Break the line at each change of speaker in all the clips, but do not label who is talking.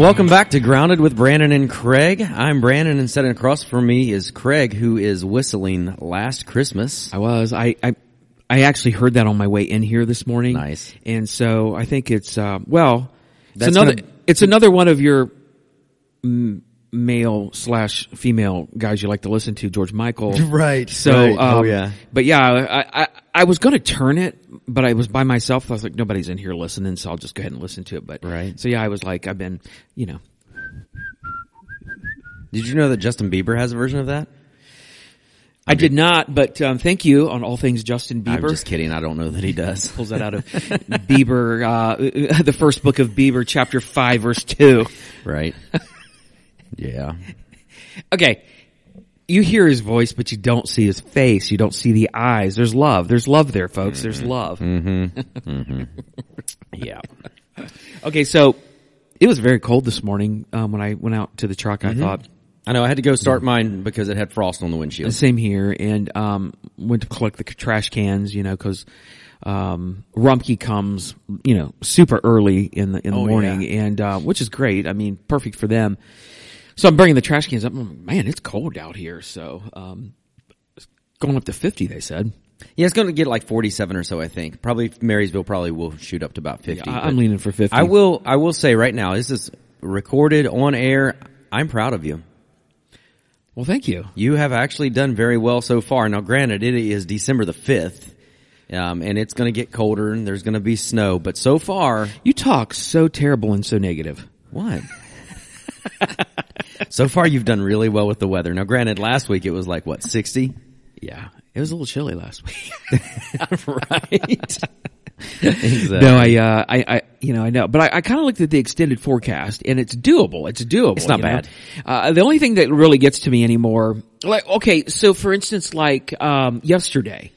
And welcome back to Grounded with Brandon and Craig. I'm Brandon and sitting across from me is Craig who is whistling Last Christmas.
I was. I, I, I actually heard that on my way in here this morning.
Nice.
And so I think it's, uh, well, it's
That's
another,
gonna-
it's another one of your mm, male slash female guys you like to listen to, George Michael.
Right,
So,
right. Oh,
um,
yeah.
But yeah, I, I, I was going to turn it, but I was by myself. I was like, nobody's in here listening, so I'll just go ahead and listen to it. But
Right.
So yeah, I was like, I've been, you know,
Did you know that Justin Bieber has a version of that?
I did not, but um, thank you on all things Justin Bieber.
I'm just kidding. I don't know that he does.
pulls that out of Bieber, uh, the first book of Bieber, chapter five, verse two.
right. Yeah.
Okay. You hear his voice, but you don't see his face. You don't see the eyes. There's love. There's love there, folks. There's love.
Yeah.
Okay. So it was very cold this morning. Um, when I went out to the truck, I thought,
I know I had to go start mine because it had frost on the windshield.
same here and, um, went to collect the trash cans, you know, cause, um, Rumpke comes, you know, super early in the, in the
Oh,
morning
yeah.
and, uh, which is great. I mean, perfect for them. So I'm bringing the trash cans up. Like, Man, it's cold out here. So, um, it's going up to 50, they said.
Yeah, it's going to get like 47 or so, I think. Probably Marysville probably will shoot up to about 50.
I, I'm leaning for 50.
I will, I will say right now, this is recorded on air. I'm proud of you.
Well, thank you.
You have actually done very well so far. Now, granted, it is December the 5th, um, and it's going to get colder and there's going to be snow, but so far,
You talk so terrible and so negative.
what? so far, you've done really well with the weather. Now, granted, last week it was like, what, 60?
Yeah. It was a little chilly last week.
right? exactly.
No, I, uh, I, I, you know, I know, but I, I kind of looked at the extended forecast, and it's doable. It's doable.
It's not bad.
Uh, the only thing that really gets to me anymore, like, okay, so for instance, like um, yesterday,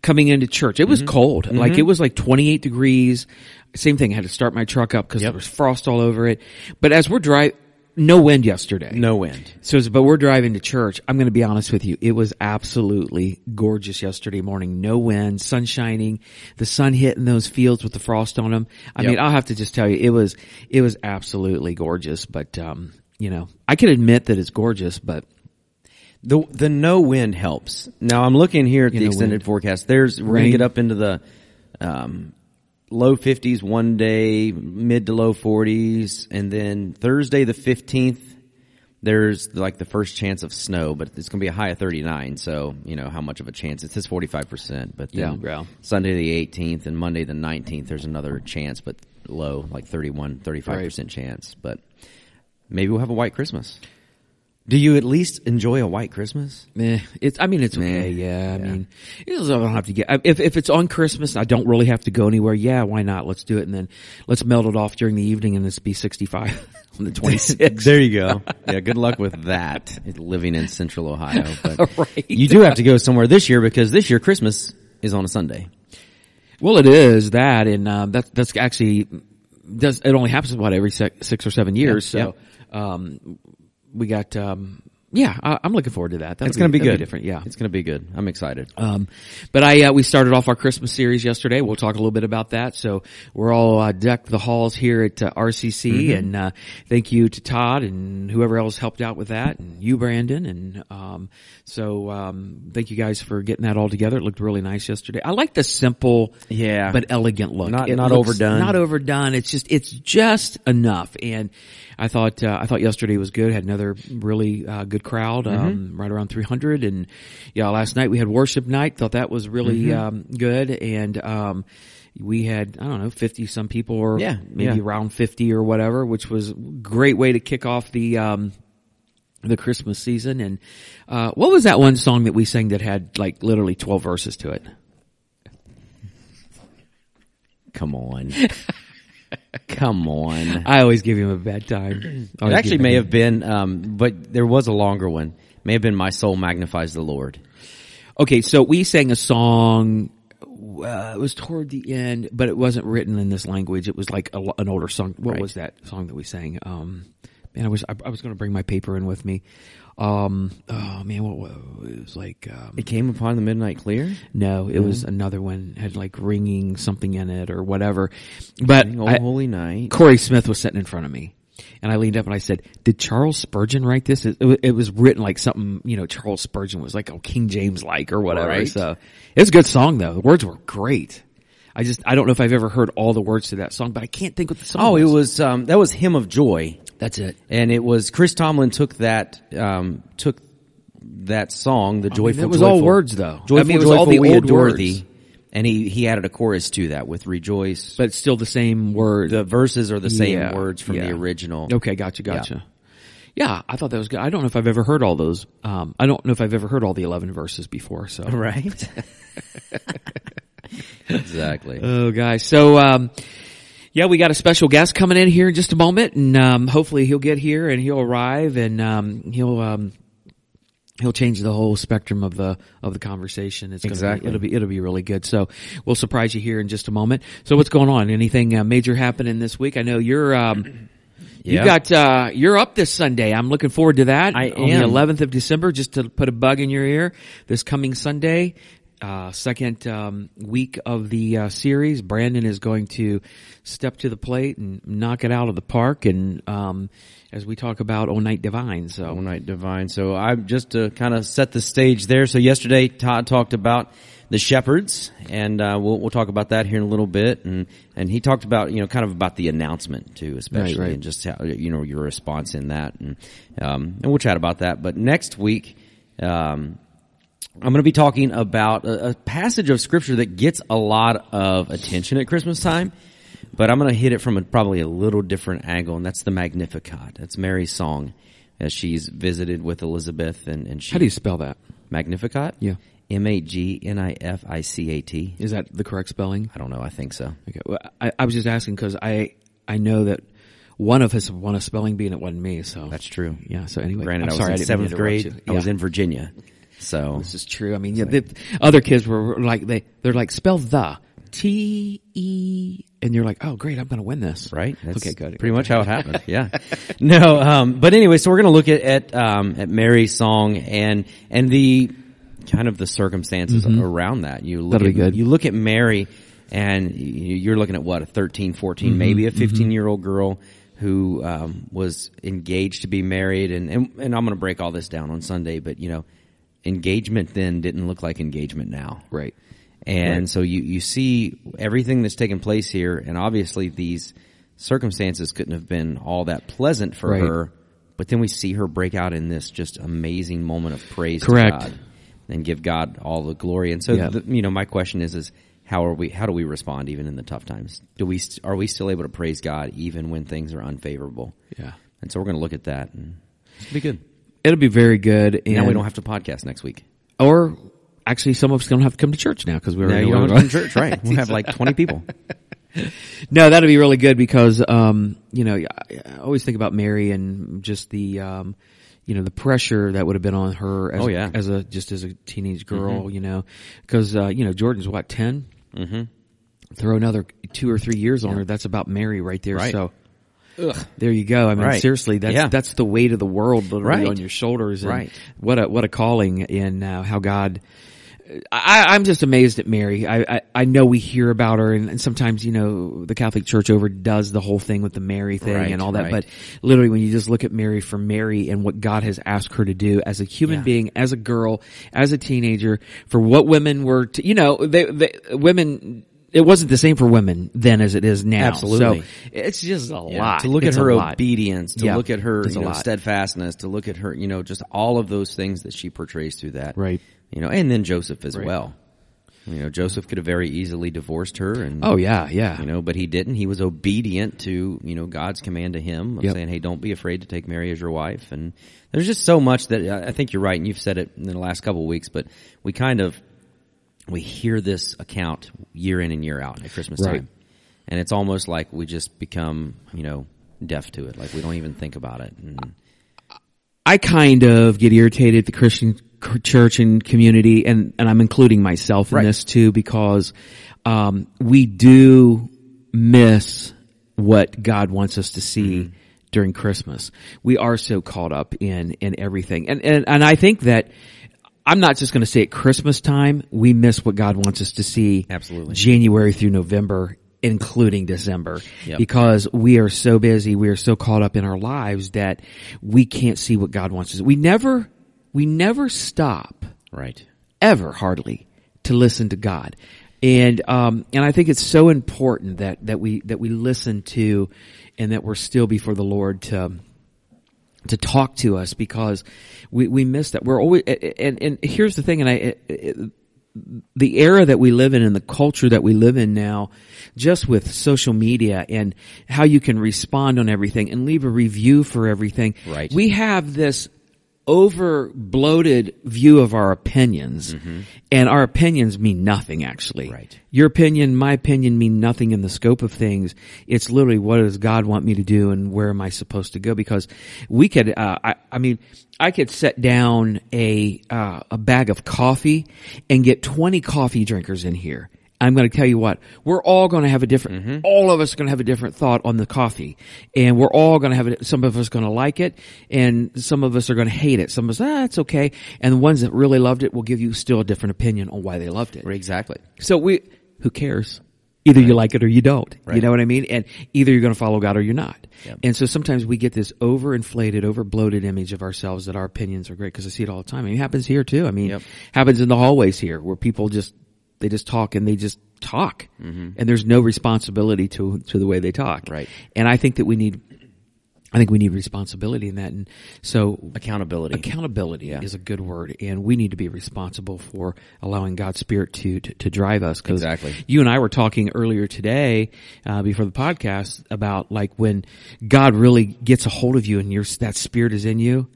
coming into church, it was
Mm-hmm.
cold. Like it was like 28 degrees. Same thing. I had to start my truck up because there was frost all over it. But as we're driving, no wind yesterday.
No wind.
So, but we're driving to church. I'm going to be honest with you. It was absolutely gorgeous yesterday morning. No wind, sun shining, the sun hitting those fields with the frost on them. I
Yep.
mean, I'll have to just tell you, it was, it was absolutely gorgeous. But, um, you know, I can admit that it's gorgeous, but
The the no wind helps. Now I'm looking here at
You
the extended
wind.
forecast. There's we're gonna
Rain.
get up into the um, low 50s one day, mid to low 40s, and then Thursday the 15th. There's like the first chance of snow, but it's going to be a high of 39. So you know how much of a chance it says 45 percent. But then
Yeah.
Sunday the 18th and Monday the 19th, there's another chance, but low, like 31, 35 percent chance. But maybe we'll have a white Christmas. Do you at least enjoy a white Christmas?
Eh, it's. I mean, it's
Meh.
okay. Yeah, I
Yeah.
mean, it I don't have to get. If if it's on Christmas, I don't really have to go anywhere. Yeah, why not? Let's do it, and then let's melt it off during the evening, and it's be sixty five on the twenty sixth.
There you go. Yeah, good luck with that. Living in Central Ohio, but
Right.
you do have to go somewhere this year because this year Christmas is on a Sunday.
Well, it is that, and um, that's that's actually does it only happens about every six, or seven years.
Yeah,
so, um, we got um, yeah, I, I'm looking forward to that. That'll
It's going to be good.
different. Yeah,
it's going to be good. I'm excited.
Um, but I, uh, we started off our Christmas series yesterday. We'll talk a little bit about that. So we're all, uh, decked the halls here at uh, RCC
Mm-hmm.
and, uh, thank you to Todd and whoever else helped out with that and you, Brandon. And, um, so, um, thank you guys for getting that all together. It looked really nice yesterday. I like the simple,
Yeah.
but elegant look.
Not-
It
not overdone.
Not overdone. It's just, it's just enough. And I thought, uh, I thought yesterday was good. Had another really, uh, good crowd,
Mm-hmm.
um, right around 300. And yeah, last night we had worship night. Thought that was really,
Mm-hmm.
um, good. And, um, we had, I don't know, 50 some people or
Yeah,
maybe
yeah.
around 50 or whatever, which was a great way to kick off the, um, the Christmas season. And, uh, what was that one song that we sang that had like literally 12 verses to it?
Come on. Come on.
I always give him a bad time.
It actually may have been, um, but there was a longer one. May have been "My Soul Magnifies the Lord."
Okay, so we sang a song. Uh, it was toward the end, but it wasn't written in this language. It was like a, an older song. What
Right.
was that song that we sang? Um, man, I was I, I was going to bring my paper in with me. Um, oh man, what, what it was like? Um,
It came upon the midnight clear.
no, it was another one had like ringing something in it or whatever. But
Oh,
I-
holy night!
Corey Smith was sitting in front of me. and I leaned up and I said, "Did Charles Spurgeon write this?" It, it, it was written like something you know Charles Spurgeon was like oh King James like or whatever.
Right.
So it's a good song though. The words were great. I just I don't know if I've ever heard all the words to that song, but I can't think what the song.
Oh, it
was.
was um, that was "Hymn of Joy,"
That's it.
and it was Chris Tomlin took that um, took that song, the joyful.
it was all words, though. I mean, it was all
joyful,
the
we
old
adore
words.
thee, and he he added a chorus to that with rejoice.
But it's still the same word.
the verses are the same
Yeah,
words from
yeah.
the original.
Okay, gotcha, gotcha. Yeah. I thought that was good. I don't know if I've ever heard all those. Um, I don't know if I've ever heard all the eleven verses before. So
Right. exactly.
Oh, guys. So, um, yeah, we got a special guest coming in here in just a moment, and um, hopefully he'll get here and he'll arrive and um, he'll um, he'll change the whole spectrum of the of the conversation. It's gonna
Exactly.
Be, it'll be it'll be really good. So we'll surprise you here in just a moment. So what's going on? Anything uh, major happening this week? I know you're. Um, You got uh you're up this Sunday. I'm looking forward to that.
I
on
am.
the 11th of December just to put a bug in your ear this coming Sunday. Uh second um week of the uh series. Brandon is going to step to the plate and knock it out of the park and um as we talk about O Night Divine. So
O Night Divine. So I just to kind of set the stage there. So yesterday Todd talked about the shepherds, and uh, we'll we'll talk about that here in a little bit. And and he talked about you know kind of about the announcement too, especially
right.
and just how you know your response in that, and um, and we'll chat about that. But next week. Um, I'm going to be talking about a, a passage of scripture that gets a lot of attention at Christmas time, but I'm going to hit it from a, probably a little different angle, and that's the Magnificat. That's Mary's song as she's visited with Elizabeth, and, and she
how do you spell that?
Magnificat?
Yeah.
M A G N I F I C A T.
Is that the correct spelling?
I don't know. I think so.
Okay. Well, I, I was just asking because I I know that one of us won a spelling bee and it wasn't me. So
That's true.
Yeah. So anyway,
Granted,
I'm
I was
sorry,
in seventh grade.
interrupt
I was in Virginia, so
This is true. I mean, yeah, the other kids were like they they're like spell the T E, and you're like, oh great, I'm going to win this.
right? That's
okay, good.
Pretty much how it happened. Yeah. no, um, but anyway, so we're going to look at at, um, at Mary's song and and the kind of the circumstances around that. You look
Mm-hmm. That'll
at you look at Mary, and you- you're looking at what a 13, 14,
Mm-hmm.
maybe a 15 year old girl who um, was engaged to be married, and and, and I'm going to break all this down on Sunday, but you know, engagement then didn't look like engagement now.
Right.
And
Right.
so you, you see everything that's taken place here, and obviously these circumstances couldn't have been all that pleasant for
Right.
her. But then we see her break out in this just amazing moment of praise
Correct.
to God and give God all the glory. And so,
Yeah.
the, you know, my question is, is how are we, how do we respond even in the tough times? Do we, st- are we still able to praise God even when things are unfavorable?
Yeah.
And so we're going to look at that and be good.
It'll be very good. And
now we don't have to podcast next week.
or actually, some of us don't have to come to church now because we were.
Now you don't have to come to church, right? We'll have like 20 people.
No, that'll be really good because, um, you know, I, I always think about Mary and just the, um, you know, the pressure that would have been on her as,
Oh, yeah.
as a, just as a teenage girl, you know, cause, uh, you know, Jordan's what, 10?
Mm-hmm.
Throw another two or three years on her. That's about Mary right there.
Right.
So. There you go. I mean,
Right.
seriously, that's
Yeah.
that's the weight of the world literally
Right.
on your shoulders. And
Right.
What a what a calling in uh, how God. I, I'm just amazed at Mary. I, I, I know we hear about her, and, and sometimes you know the Catholic Church overdoes the whole thing with the Mary thing
Right,
and all that. But literally, when you just look at Mary for Mary and what God has asked her to do as a human
Yeah.
being, as a girl, as a teenager, for what women were, to, you know, they, they, women. It wasn't the same for women then as it is now.
Absolutely.
So it's just a
Yeah,
lot.
To look
It's
at her obedience, to
Yeah,
look at her you know, steadfastness, to look at her, you know, just all of those things that she portrays through that.
Right.
You know, and then Joseph as
Right.
well. You know, Joseph could have very easily divorced her and
Oh yeah, yeah.
you know, but he didn't. He was obedient to, you know, God's command to him of
Yep.
saying, "Hey, don't be afraid to take Mary as your wife." And there's just so much that I I think you're right, and you've said it in the last couple of weeks. But we kind of we hear this account year in and year out at Christmas
Right.
time, and it's almost like we just become, you know, deaf to it. Like we don't even think about it. And
I kind of get irritated at the Christian church and community, and, and I'm including myself in
Right.
this too, because um, we do miss what God wants us to see
Mm-hmm.
during Christmas. We are so caught up in in everything, and and and I think that. I'm not just going to say at Christmas time, we miss what God wants us to see.
Absolutely.
January through November including December,
Yep.
because we are so busy, we are so caught up in our lives that we can't see what God wants us. We never, we never stop
Right.
ever hardly to listen to God. And um and I think it's so important that that we that we listen to and that we're still before the Lord to to talk to us because we we miss that. We're always and and here's the thing and I the era that we live in and the culture that we live in now, just with social media and how you can respond on everything and leave a review for everything.
Right.
We have this over bloated view of our opinions and our opinions mean nothing actually.
Right.
Your opinion, my opinion mean nothing in the scope of things. It's literally what does God want me to do and where am I supposed to go? Because we could, uh, I, I mean, I could set down a, uh, a bag of coffee and get 20 coffee drinkers in here. I'm going to tell you what, we're all going to have a different, all of us are going to have a different thought on the coffee. And we're all going to have it, some of us are going to like it and some of us are going to hate it. Some of us, ah, it's okay. And the ones that really loved it will give you still a different opinion on why they loved it.
Exactly.
So we, who cares? Either you like it or you don't. You know what I mean? And either you're going to follow God or you're not.
Yep.
And so sometimes we get this overinflated, over bloated image of ourselves that our opinions are great because I see it all the time. I mean, it happens here too. I mean,
Yep.
happens in the hallways here where people just, they just talk and they just talk and there's no responsibility to, to the way they talk.
Mm-hmm. Right.
And I think that we need, I think we need responsibility in that. And so
Accountability.
Accountability
Yeah.
is a good word, and we need to be responsible for allowing God's Spirit to to, to drive us. Because
Exactly.
you and I were talking earlier today uh, before the podcast about like when God really gets a hold of you and your that Spirit is in you,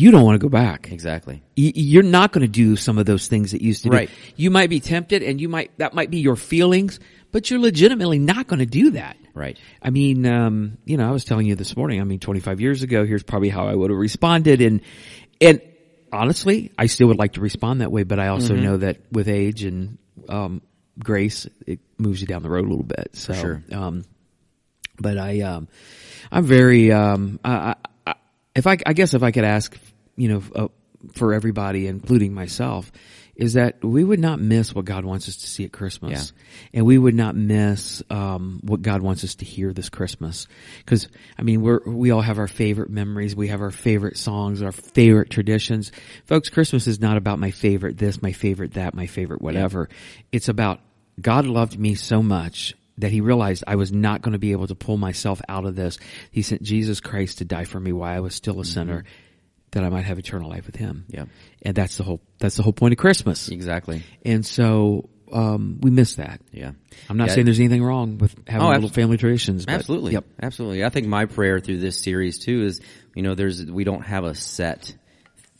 you don't want to go back.
exactly.
You're not going to do some of those things that used to
Right.
be. You might be tempted, and you might that might be your feelings, but you're legitimately not going to do that.
Right.
I mean, um, you know, I was telling you this morning. I mean, 25 years ago, here's probably how I would have responded, and and honestly, I still would like to respond that way. But I also
Mm-hmm.
know that with age and um, grace, it moves you down the road a little bit. So,
sure.
um, but I, um, I'm very, um, I- if I, I guess if I could ask, you know, uh, for everybody, including myself, is that we would not miss what God wants us to see at Christmas, and we would not miss um, what God wants us to hear this Christmas. Because I mean, we're we all have our favorite memories, we have our favorite songs, our favorite traditions. Folks, Christmas is not about my favorite this, my favorite that, my favorite whatever. It's about God loved me so much that he realized I was not going to be able to pull myself out of this. He sent Jesus Christ to die for me while I was still a sinner that I might have eternal life with him.
Yeah.
And that's the whole, that's the whole point of Christmas.
Exactly.
And so, um, we miss that.
Yeah.
I'm not
Yeah.
saying there's anything wrong with having
Oh,
little family traditions. But
Absolutely.
Yep.
Absolutely. I think my prayer through this series too is, you know, there's, we don't have a set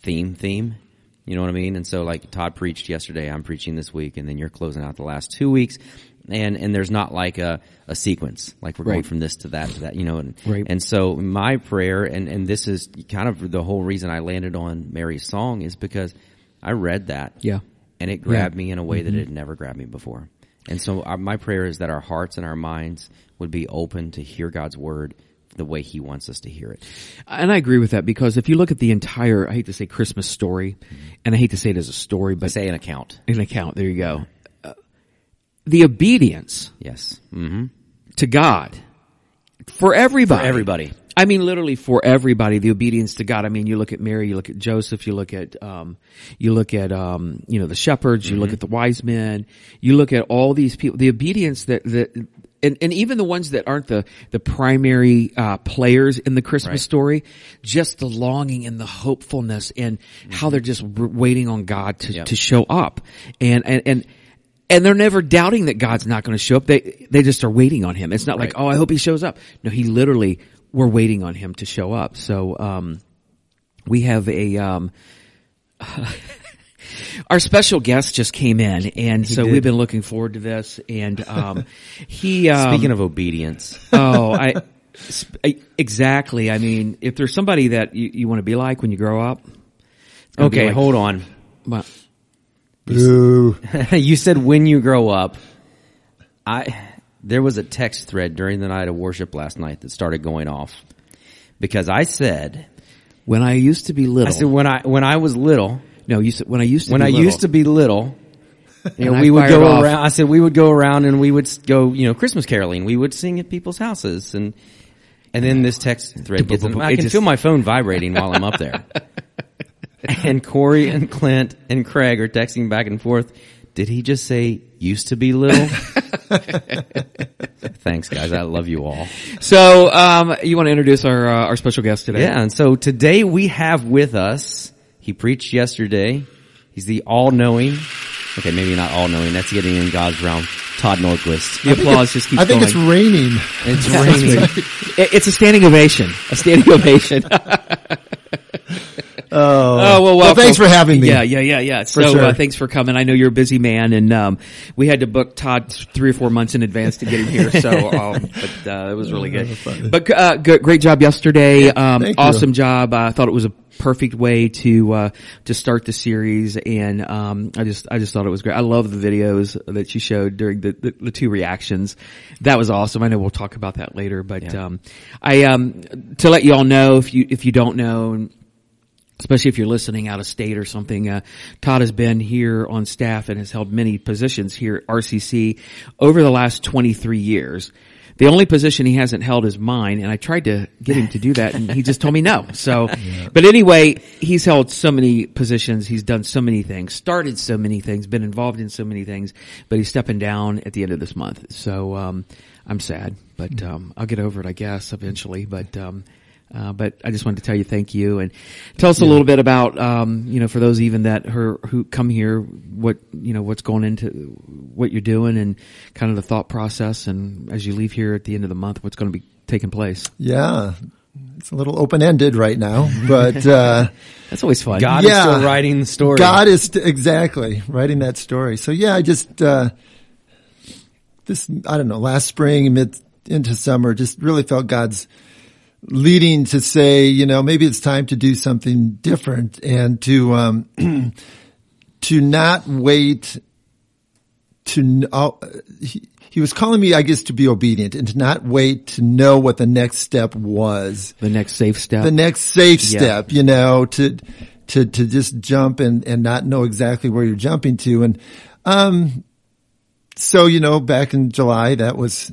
theme theme. You know what I mean? And so like Todd preached yesterday, I'm preaching this week, and then you're closing out the last two weeks. And, and there's not like a, a sequence, like we're going
Right.
from this to that to that, you know, and,
Right.
and so my prayer, and, and this is kind of the whole reason I landed on Mary's song is because I read that.
Yeah.
And it grabbed
Yeah.
me in a way that it had never grabbed me before. And so uh, my prayer is that our hearts and our minds would be open to hear God's word the way he wants us to hear it.
And I agree with that because if you look at the entire, I hate to say Christmas story, and I hate to say it as a story, but
Say an account.
an account, there you go. The obedience
Yes. hmm
to God for everybody.
For everybody.
I mean, literally for everybody, the obedience to God. I mean, you look at Mary, you look at Joseph, you look at, um, you look at, um, you know, the shepherds, you look at the wise men, you look at all these people, the obedience that, that, and, and even the ones that aren't the, the primary, uh, players in the Christmas
Right.
story, just the longing and the hopefulness and how they're just waiting on God to,
Yep.
to show up. And, and, and, and they're never doubting that God's not going to show up. They they just are waiting on him. It's not like, oh, I hope he shows up. No, he literally we're waiting on him to show up. So um, we have a um, our special guest just came in, and so
did.
we've been looking forward to this. And um, he um,
Speaking of obedience,
oh, I, I exactly. I mean, if there's somebody that you, you want to be like when you grow up, it's gonna be
okay,
like-
hold on.
well,
you said when you grow up, I, there was a text thread during the night of worship last night that started going off because I said,
when I used to be little.
I said when I, when I was little,
no, you said when I used to
when
be
I
little,
used to be little, You know, we would go
off.
around. I said we would go around and we would go, you know, Christmas caroling. We would sing at people's houses, and and then this text thread gets. I can
just-
feel my phone vibrating while I'm up there. and Corey and Clint and Craig are texting back and forth. Did he just say used to be little? Thanks, guys. I love you all.
So, um, you want to introduce our uh, our special guest today?
Yeah, and so today we have with us, he preached yesterday, he's the all-knowing, okay, maybe not all-knowing, that's getting in God's realm, Todd Norquist.
The applause just keeps
I think
going.
it's raining.
It's raining.
It- it's a standing ovation. A standing ovation.
Oh,
Oh well,
well, thanks for having me.
Yeah, yeah, yeah, yeah. So
sure.
uh, thanks for coming. I know you're a busy man, and um, we had to book Todd three or four months in advance to get him here. So, um, but uh, it was really good. But uh, good, great job yesterday. Um,
Thank you.
awesome job. I thought it was a perfect way to uh, to start the series, and um, I just I just thought it was great. I love the videos that you showed during the, the, the two reactions. That was awesome. I know we'll talk about that later, but um, I um, to let you all know if you if you don't know especially if you're listening out of state or something. Uh, Todd has been here on staff and has held many positions here at RCC over the last 23 years. The only position he hasn't held is mine, and I tried to get him to do that, and he just told me no. So, but anyway, he's held so many positions, he's done so many things, started so many things, been involved in so many things, but he's stepping down at the end of this month. So, um, I'm sad, but um, I'll get over it, I guess, eventually. But um, uh, but I just wanted to tell you thank you and tell us a little bit about, um, you know, for those even that her, who come here, what, you know, what's going into what you're doing and kind of the thought process. And as you leave here at the end of the month, what's going to be taking place.
Yeah. It's a little open ended right now, but, uh,
That's always fun.
God
Yeah.
is still writing the story.
God is st- exactly writing that story. So yeah, I just, uh, this, I don't know, last spring, mid into summer, just really felt God's leading to say, you know, maybe it's time to do something different and to, um, to not wait to, uh, he, he was calling me, I guess, to be obedient and to not wait to know what the next step was
the next safe step.
the next safe
Yeah.
step, you know, to, to, to just jump and, and not know exactly where you're jumping to. And, um, so, you know, back in July, that was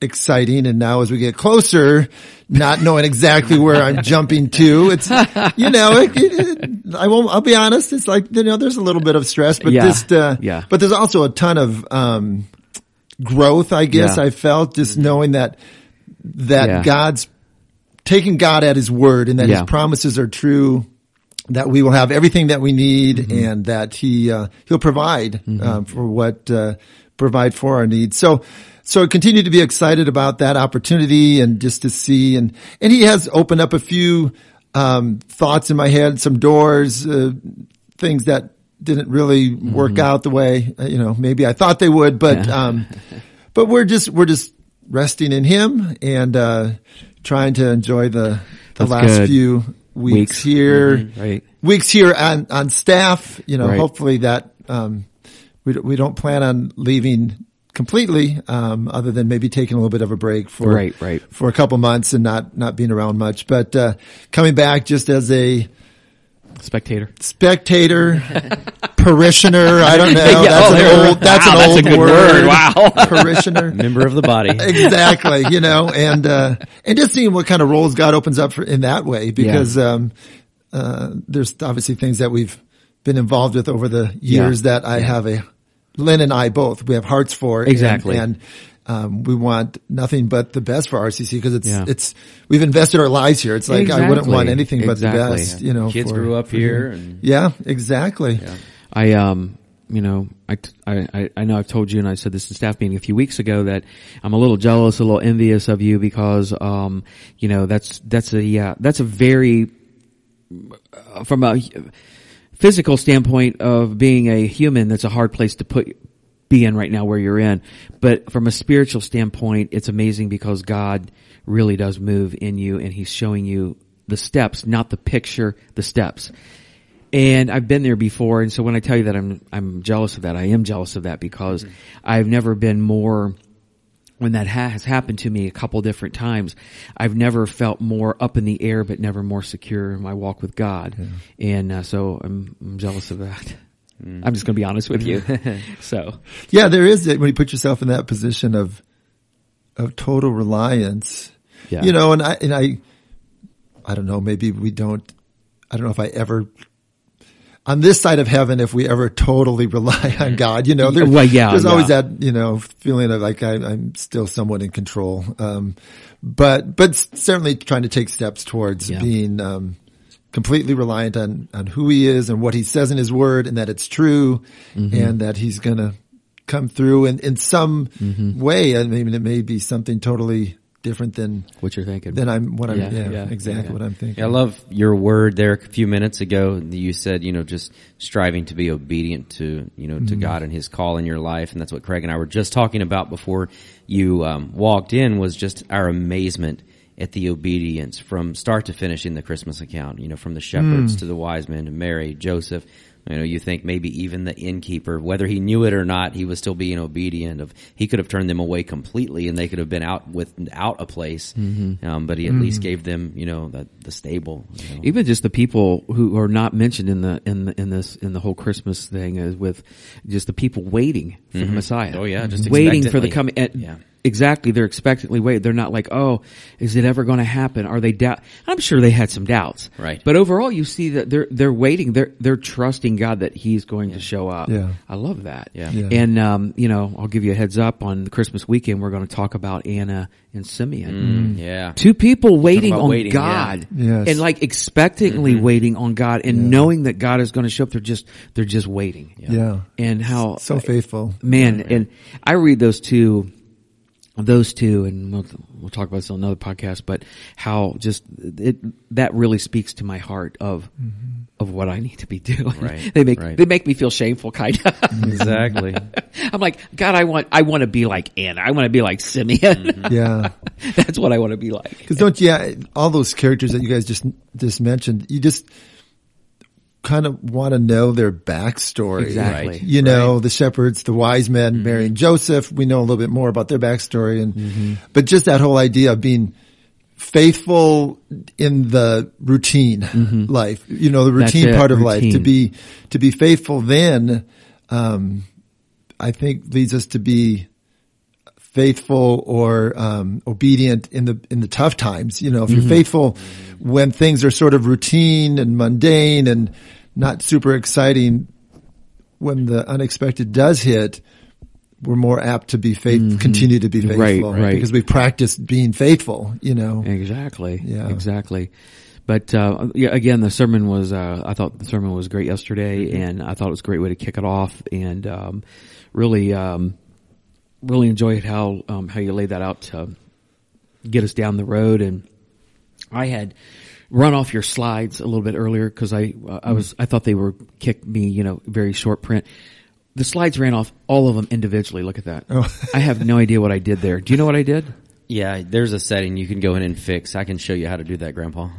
exciting. And now as we get closer, not knowing exactly where I'm jumping to, it's, you know, it, it, I won't, I'll be honest. It's like, you know, there's a little bit of stress, but
Yeah.
just, uh,
Yeah.
but there's also a ton of, um, growth, I guess
Yeah.
I felt just knowing that, that
Yeah.
God's taking God at his word and that his promises are true, that we will have everything that we need
Mm-hmm.
and that he, uh, he'll provide, um, for what, uh, provide for our needs. So, so I continue to be excited about that opportunity and just to see and, and he has opened up a few, um, thoughts in my head, some doors, uh, things that didn't really work
Mm-hmm.
out the way, uh, you know, maybe I thought they would, but, um, but we're just, we're just resting in him and, uh, trying to enjoy the, the
That's
last
good.
few weeks,
Weeks.
here,
Mhm, right.
weeks here on, on staff, you know,
Right.
hopefully that, um, we, we don't plan on leaving completely, um, other than maybe taking a little bit of a break for,
Right, right.
for a couple months and not, not being around much, but, uh, coming back just as a,
Spectator.
spectator, parishioner. I don't know.
Yeah,
that's
oh,
an old. That's
wow,
an
that's a
old
good
word.
word. Wow.
parishioner.
Member of the body.
exactly. You know, and uh, and just seeing what kind of roles God opens up for in that way, because um, uh, there's obviously things that we've been involved with over the years
Yeah.
that I have a Lynn and I both we have hearts for
Exactly.
and. um, we want nothing but the best for RCC because it's
Yeah.
it's we've invested our lives here. It's like I wouldn't want anything but
Exactly.
the best. You know,
Kids
for-
grew up here and
Yeah, exactly.
I um you know I, I I know I've told you and I said this in staff meeting a few weeks ago that I'm a little jealous, a little envious of you because um you know that's that's a yeah that's a very uh, from a physical standpoint of being a human that's a hard place to put be in right now where you're in. But from a spiritual standpoint it's amazing because God really does move in you and he's showing you the steps not the picture the steps. And I've been there before, and so when I tell you that I'm I'm jealous of that, I am jealous of that because mm-hmm. I've never been more. When that ha- has happened to me a couple different times, I've never felt more up in the air, but never more secure in my walk with God, and uh, so I'm, I'm jealous of that. I'm just going to be honest with you. so
Yeah, there is it when you put yourself in that position of of total reliance.
Yeah.
You know, and I and I I don't know, maybe we don't I don't know if I ever on this side of heaven if we ever totally rely on God, you know, there,
Well, yeah,
there's always that, you know, feeling of like I, I'm still somewhat in control. Um, but, but certainly trying to take steps towards
Yeah.
being, um, completely reliant on, on who he is and what he says in his word and that it's true
Mm-hmm.
and that he's going to come through in, in some
Mm-hmm.
way. I mean, it may be something totally different than,
what you're thinking?
than I'm, what I'm,
Yeah,
yeah,
yeah,
exactly
yeah.
what I'm thinking.
I love your word there a few minutes ago. You said, you know, just striving to be obedient to, you know, to God and his call in your life. And that's what Craig and I were just talking about before you um, walked in was just our amazement at the obedience from start to finish in the Christmas account, you know, from the shepherds to the wise men to Mary, Joseph. You know, you think maybe even the innkeeper, whether he knew it or not, he was still being obedient. Of he could have turned them away completely, and they could have been out without a place. Mm-hmm. Um, but he at least mm-hmm. gave them, you know, the the stable. You know.
even just the people who are not mentioned in the in the, in this in the whole Christmas thing is with just the people waiting for the mm-hmm. Messiah.
Oh, yeah, just
waiting for the coming.
Yeah.
Exactly, they're expectantly waiting. They're not like, oh, is it ever going to happen? Are they doubt? I'm sure they had some doubts,
Right.
But overall, you see that they're they're waiting. They're they're trusting God that He's going to show up.
Yeah.
I love that.
Yeah.
Yeah.
And um, you know, I'll give you a heads up on the Christmas weekend. We're going to talk about Anna and Simeon.
Mm, yeah.
Two people waiting
about
on
waiting, yeah.
God,
Yes.
and like expectantly waiting on God, and knowing that God is going to show up. They're just they're just waiting.
Yeah.
And how
So faithful.
man, and I read those two, those two, and we'll, we'll talk about this on another podcast. But how just it that really speaks to my heart of mm-hmm. of what I need to be doing.
Right,
they make
right.
they make me feel shameful, kind of.
Exactly.
I'm like, God, I want I want to be like Anna. I want to be like Simeon. Mm-hmm.
Yeah.
That's what I want to be like.
Because don't yeah, all those characters that you guys just just mentioned, you just kind of want to know their backstory.
Exactly.
Right.
You know, the shepherds, the wise men, Mary and Joseph. We know a little bit more about their backstory, and but just that whole idea of being faithful in the routine life. You know, the routine part of life. To be to be faithful, then um, I think leads us to be faithful or um, obedient in the in the tough times. You know, if you're faithful when things are sort of routine and mundane and not super exciting, when the unexpected does hit, we're more apt to be faith, continue to be
Mm-hmm. Right,
faithful,
right.
Because we've practiced being faithful. You know,
Exactly.
Yeah.
Exactly. But uh, yeah, again, the sermon was. Uh, I thought the sermon was great yesterday,
Mm-hmm.
and I thought it was a great way to kick it off, and um, really, um, really enjoyed how um, how you laid that out to get us down the road. And I had run off your slides a little bit earlier because I uh, I was I thought they were kicked me, you know, very short print. The slides ran off all of them individually. Look at that.
Oh.
I have no idea what I did there. Do you know what I did?
Yeah, there's a setting you can go in and fix. I can show you how to do that, Grandpa.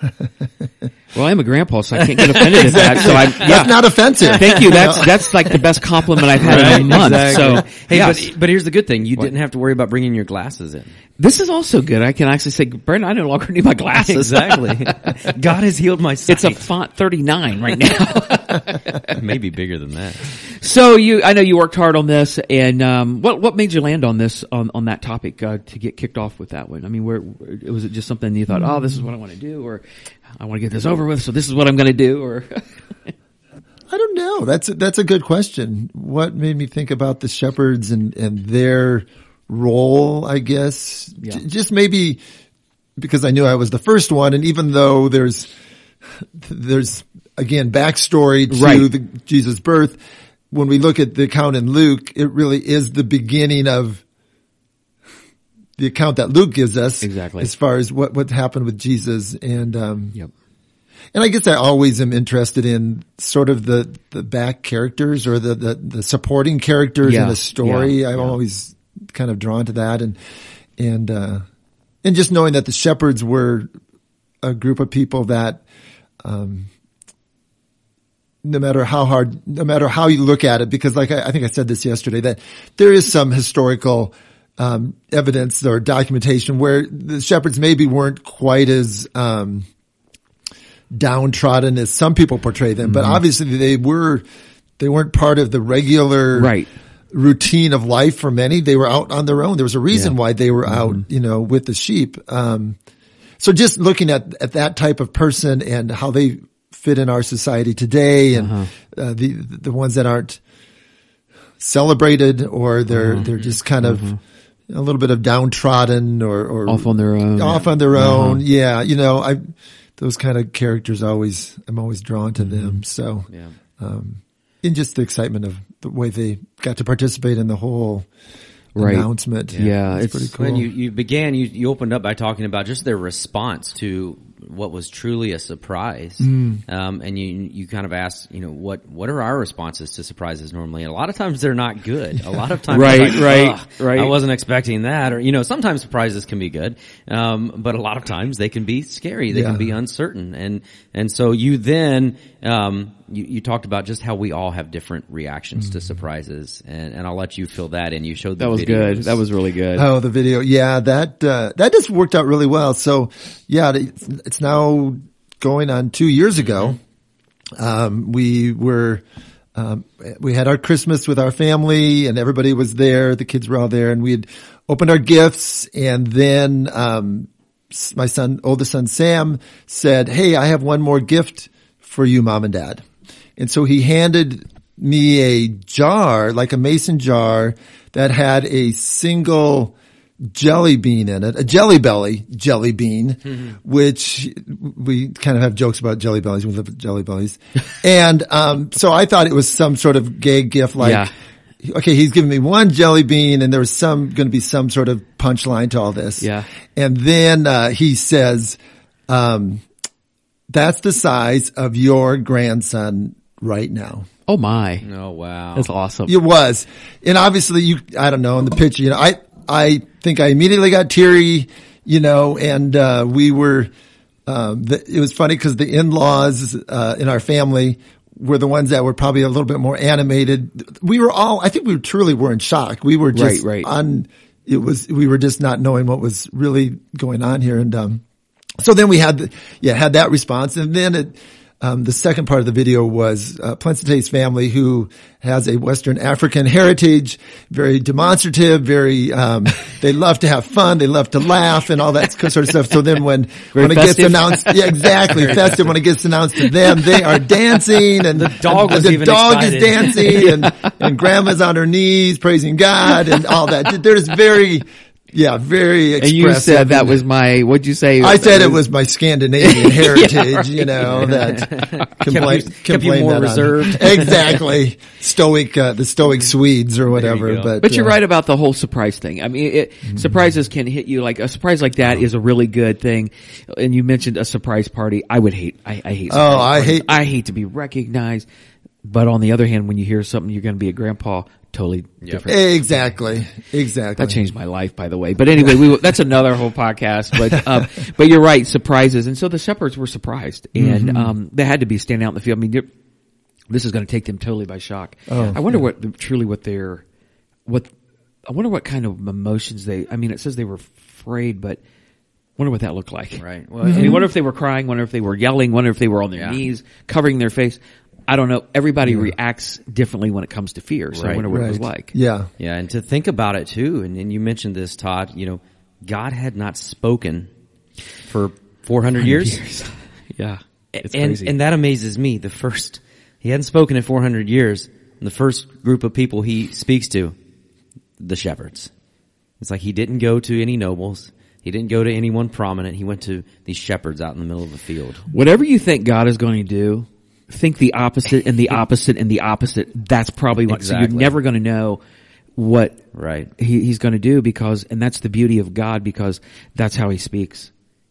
Well, I'm a grandpa, so I can't get offended at that. So I'm, yeah.
that's not offensive.
Thank you. That's that's like the best compliment I've had in a month. So
hey,
yes.
but, but here's the good thing: you didn't have to worry about bringing your glasses in.
this is also good. I can actually say, Brandon, I no longer need my glasses.
Exactly. God has healed my sight.
It's a font 39 right now.
maybe bigger than that.
so you, I know you worked hard on this, and um, what what made you land on this on on that topic uh, to get kicked off with that one? I mean, where was it just something you thought, oh, this is what I want to do, or I want to get this over with, so this is what I'm going to do, or
I don't know. That's a, that's a good question. What made me think about the shepherds and and their role? I guess
Yeah.
J- just maybe because I knew I was the first one, and even though there's there's again backstory to
Right.
the Jesus' birth, when we look at the account in Luke, it really is the beginning of the account that Luke gives us
Exactly.
as far as what what happened with Jesus and um,
yep.
and I guess I always am interested in sort of the, the back characters or the, the, the supporting characters
Yeah,
in a story.
yeah,
I'm
yeah.
always kind of drawn to that and, and, uh, and just knowing that the shepherds were a group of people that, um, no matter how hard, no matter how you look at it, because like I, I think I said this yesterday, that there is some historical, um, evidence or documentation where the shepherds maybe weren't quite as, um, downtrodden as some people portray them, but obviously they were they weren't part of the regular
Right.
routine of life for many. They were out on their own. There was a reason
Yeah.
why they were out, you know, with the sheep. Um, so just looking at, at that type of person and how they fit in our society today and uh, the, the ones that aren't celebrated or they're, they're just kind of a little bit of downtrodden or, or
Off on their own.
off on their uh-huh. own. Yeah. You know, I, those kind of characters always, I'm always drawn to them. Mm-hmm. So,
Yeah.
Um, in just the excitement of the way they got to participate in the whole
Right.
announcement.
Yeah,
it's,
it's-
pretty cool.
When you, you began, you, you opened up by talking about just their response to what was truly a surprise.
Mm.
Um, and you, you kind of asked, you know, what, what are our responses to surprises normally? And a lot of times they're not good. A lot of times,
Right,
like,
right, right.
I wasn't expecting that. Or, you know, sometimes surprises can be good. Um, but a lot of times they can be scary. They
Yeah.
can be uncertain. And, and so you then, um, you, you talked about just how we all have different reactions
Mm.
to surprises. And, and I'll let you fill that in. You showed the
That was good. That was really good.
Oh, the video. Yeah, that, uh, that just worked out really well. So yeah, it's, it's now going on two years ago. Um, we were, um, we had our Christmas with our family and everybody was there. The kids were all there and we had opened our gifts and then, um, my son, oldest son Sam said, Hey, I have one more gift for you, mom and dad. And so he handed me a jar, like a mason jar that had a single jelly bean in it, a jelly belly jelly bean, which we kind of have jokes about jelly bellies. We love jelly bellies. and, um, so I thought it was some sort of gay gift like,
Yeah.
okay, he's giving me one jelly bean and there was some, going to be some sort of punchline to all this.
Yeah.
And then, uh, he says, um, that's the size of your grandson right now.
oh my.
Oh, wow.
That's awesome.
It was. And obviously you, I don't know, in the picture, you know, I, I think I immediately got teary, you know, and, uh, we were, um, the, it was funny because the in-laws, uh, in our family were the ones that were probably a little bit more animated. We were all, I think we truly were in shock. We were just
Right, right.
on, it was, we were just not knowing what was really going on here. And, um, so then we had, the, yeah, had that response. And then it, um, the second part of the video was uh, Placente's family, who has a Western African heritage, very demonstrative, very. Um, they love to have fun, they love to laugh, and all that sort of stuff. So then, when when it gets announced, yeah, exactly, festive. When it gets announced to them, they are dancing, and the
dog was
the
even
dog
excited.
is dancing, and and grandma's on her knees praising God, and all that. There's very, yeah, very.
and you said that was my, what'd you say?
I said it was my Scandinavian heritage, you know, that complain,
kept you
complain
more reserved.
exactly. Stoic, uh, the stoic Swedes or whatever,
go.
but.
But you're
uh,
right about the whole surprise thing. I mean, it, surprises can hit you like a surprise like that is a really good thing. And you mentioned a surprise party. I would hate. I, I hate. surprise
Oh, I
parties.
hate-
I hate to be recognized. But on the other hand, when you hear something, you're going to be a grandpa. Totally different.
Exactly. Exactly.
That changed my life, by the way. But anyway, we, that's another whole podcast. But, um, but you're right, surprises. And so the shepherds were surprised and, um, they had to be standing out in the field. I mean, this is going to take them totally by shock.
Oh,
I wonder what, truly what they're, what, I wonder what kind of emotions they, I mean, it says they were afraid, but wonder what that looked like.
Right.
Well, I mean, wonder if they were crying, wonder if they were yelling, wonder if they were on their
Yeah.
knees, covering their face. I don't know. Everybody reacts differently when it comes to fear. So I wonder what it was like.
Yeah.
Yeah, and to think about it too, and, and you mentioned this, Todd, you know, God had not spoken for 400 years.
Yeah. It's
and,
crazy.
and that amazes me. The first, he hadn't spoken in 400 years. And the first group of people he speaks to, the shepherds. It's like he didn't go to any nobles. He didn't go to anyone prominent. He went to these shepherds out in the middle of the field.
Whatever you think God is going to do, think the opposite and the opposite and the opposite. That's probably what, so you're never going to know what
Right.
he, he's going to do because, and that's the beauty of God because that's how he speaks.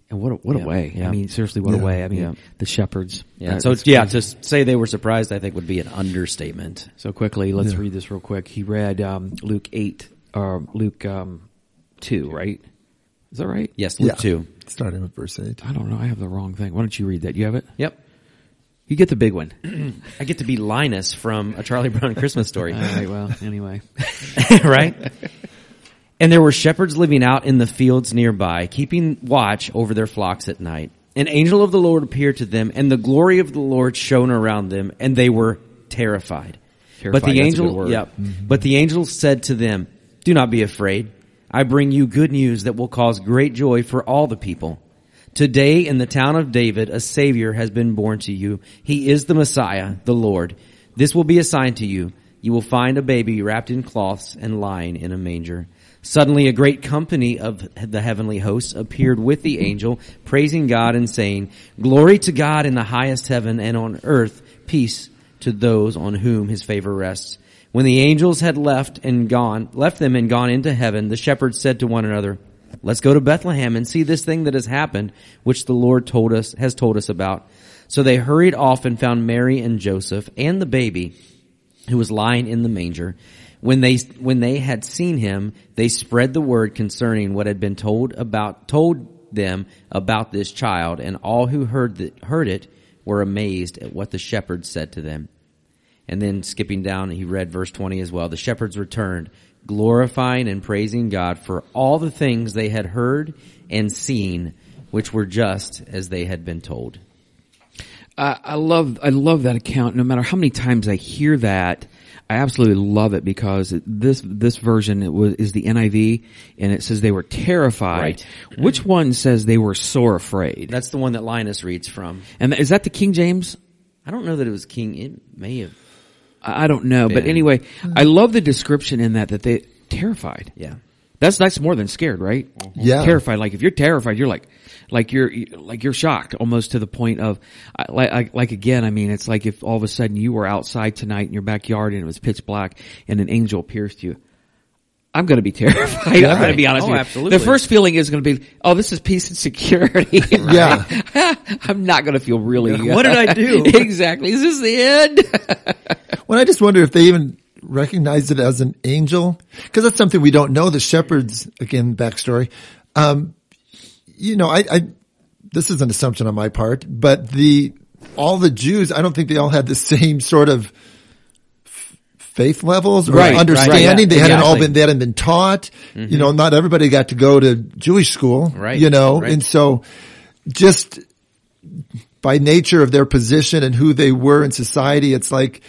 And what a, what a way.
Yeah.
I mean, seriously, what a way. I mean,
Yeah.
the shepherds.
Yeah.
That-
so
that's
yeah, to say they were surprised, I think would be an understatement.
So quickly, let's read this real quick. He read, um, Luke 8, or Luke, um, 2, right? Is that right?
Yes, Luke
Yeah.
2.
Starting with verse 8.
I don't know. I have the wrong thing. Why don't you read that? You have it?
Yep.
You get the big one.
I get to be Linus from A Charlie Brown Christmas Story.
All right. Well, anyway.
right? And there were shepherds living out in the fields nearby, keeping watch over their flocks at night. An angel of the Lord appeared to them, and the glory of the Lord shone around them, and they were terrified. but the
Terrified, a good
angel,
word.
yep. Mm-hmm. But the angel said to them, "Do not be afraid. I bring you good news that will cause great joy for all the people. Today in the town of David, a savior has been born to you. He is the Messiah, the Lord. This will be a sign to you. You will find a baby wrapped in cloths and lying in a manger." Suddenly a great company of the heavenly hosts appeared with the angel, praising God and saying, Glory to God in the highest heaven and on earth peace to those on whom his favor rests. When the angels had left and gone, left them and gone into heaven, the shepherds said to one another, Let's go to Bethlehem and see this thing that has happened, which the Lord told us, has told us about. So they hurried off and found Mary and Joseph and the baby who was lying in the manger. When they, when they had seen him, they spread the word concerning what had been told about, told them about this child, and all who heard the, heard it were amazed at what the shepherds said to them. And then skipping down, he read verse 20 as well. The shepherds returned, glorifying and praising God for all the things they had heard and seen, which were just as they had been told.
I, I love I love that account. No matter how many times I hear that, I absolutely love it because this this version it was is the NIV and it says they were terrified.
Right.
Which one says they were sore afraid?
That's the one that Linus reads from.
And is that the King James?
I don't know that it was King. It may have.
I I don't know, but
Yeah.
anyway, I mm-hmm. love the description in that that they terrified.
Yeah.
That's that's more than scared, right? Mm-hmm.
Yeah.
terrified. Like if you're terrified, you're like, like you're like you're shocked almost to the point of, I- like like again. I mean, it's like if all of a sudden you were outside tonight in your backyard and it was pitch black and an angel appears to you. I'm going to be terrified. I'm going to be honest
Oh,
with you.
absolutely.
The first feeling is going to be, oh, this is peace and security.
Yeah.
I'm not going to feel really.
What did I do?
exactly. Is this the end?
Well, I just wonder if they even recognized it as an angel, because that's something we don't know. The shepherds, again, backstory. Um, you know, I, I, this is an assumption on my part, but the, all the Jews, I don't think they all had the same sort of faith levels or
Right, right,
understanding.
yeah,
they hadn't all been, they hadn't been taught. You mm-hmm. know, not everybody got to go to Jewish school,
Right,
you know,
right.
and so just by nature of their position and who they were in society, it's like,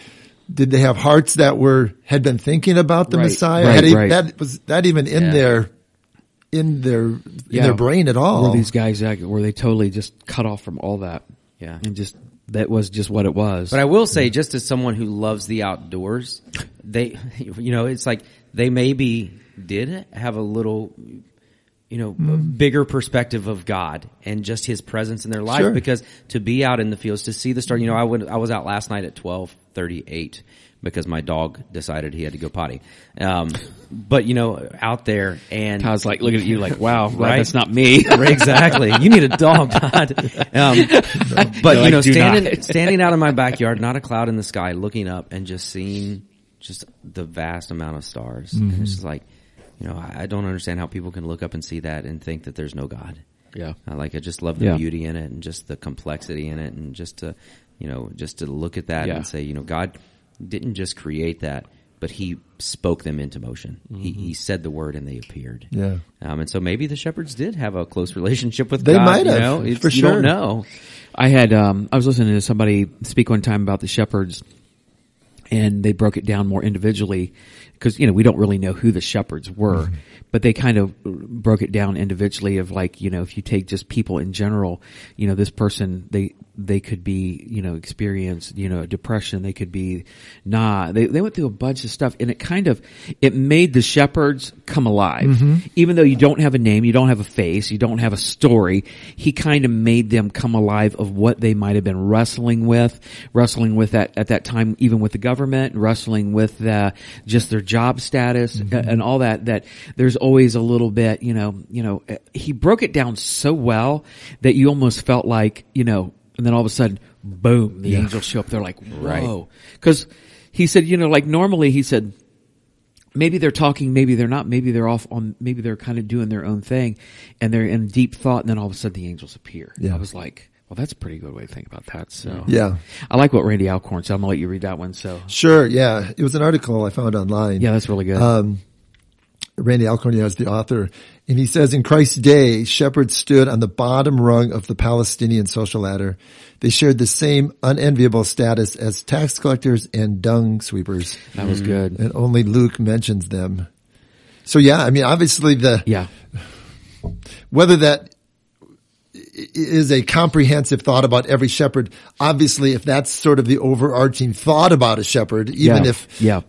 did they have hearts that were had been thinking about the
Right,
Messiah?
right,
had e-
right.
that was that even in
Yeah.
their in their in
Yeah.
their brain at all?
Were these guys, were they totally just cut off from all that?
Yeah.
And just, that was just what it was.
But I will say, just as someone who loves the outdoors, they, you know, it's like they maybe did have a little, you know, mm-hmm. bigger perspective of God and just His presence in their life.
Sure.
Because to be out in the fields, to see the star, you know, I went, I was out last night at twelve thirty eight because my dog decided he had to go potty. Um, but you know, out there and
I was like looking at you like, wow,
Right.
that's not me.
Exactly. You need a dog, Todd. Um, but you know, standing standing out in my backyard, not a cloud in the sky, looking up and just seeing just the vast amount of stars. And it's just like, you know, I, I don't understand how people can look up and see that and think that there's no God.
Yeah.
I like. I just love the
Yeah.
beauty in it and just the complexity in it, and just to, you know, just to look at that
Yeah.
and say, you know, God didn't just create that, but He spoke them into motion. He,
Mm-hmm.
he said the word, and they appeared.
Yeah.
Um, and so maybe the shepherds did have a close relationship with
They
God.
might
you
have,
know? It's-
for
you
sure.
don't know.
I had, um, I was listening to somebody speak one time about the shepherds and they broke it down more individually because, you know, we don't really know who the shepherds were, but they kind of broke it down individually of like, you know, if you take just people in general, you know, this person, they, they could be, you know, experience, you know, depression. They could be nah. They, they went through a bunch of stuff and it kind of, it made the shepherds come alive. Even though you don't have a name, you don't have a face, you don't have a story, he kind of made them come alive of what they might have been wrestling with, wrestling with that, at that time, even with the government, wrestling with, uh, just their job status uh, and all that, that there's always a little bit, you know, you know, uh, he broke it down so well that you almost felt like, you know, and then all of a sudden, boom, the angels show up. They're like, whoa. Cause he said, you know, like normally he said, maybe they're talking, maybe they're not, maybe they're off on, maybe they're kind of doing their own thing and they're in deep thought and then all of a sudden the angels appear.
Yeah.
I was like, well, that's a pretty good way to think about that. So
Yeah.
I like what Randy Alcorn said. I'm gonna let you read that one. So
Sure. Yeah. It was an article I found online.
yeah, that's really good.
Um, Randy Alcorn is the author, and he says in Christ's day, shepherds stood on the bottom rung of the Palestinian social ladder. They shared the same unenviable status as tax collectors and dung sweepers,
That was mm-hmm. good.
and only Luke mentions them. So yeah, I mean, obviously the
Yeah.
whether that is a comprehensive thought about every shepherd. Obviously, if that's sort of the overarching thought about a shepherd, even
yeah.
if
yeah.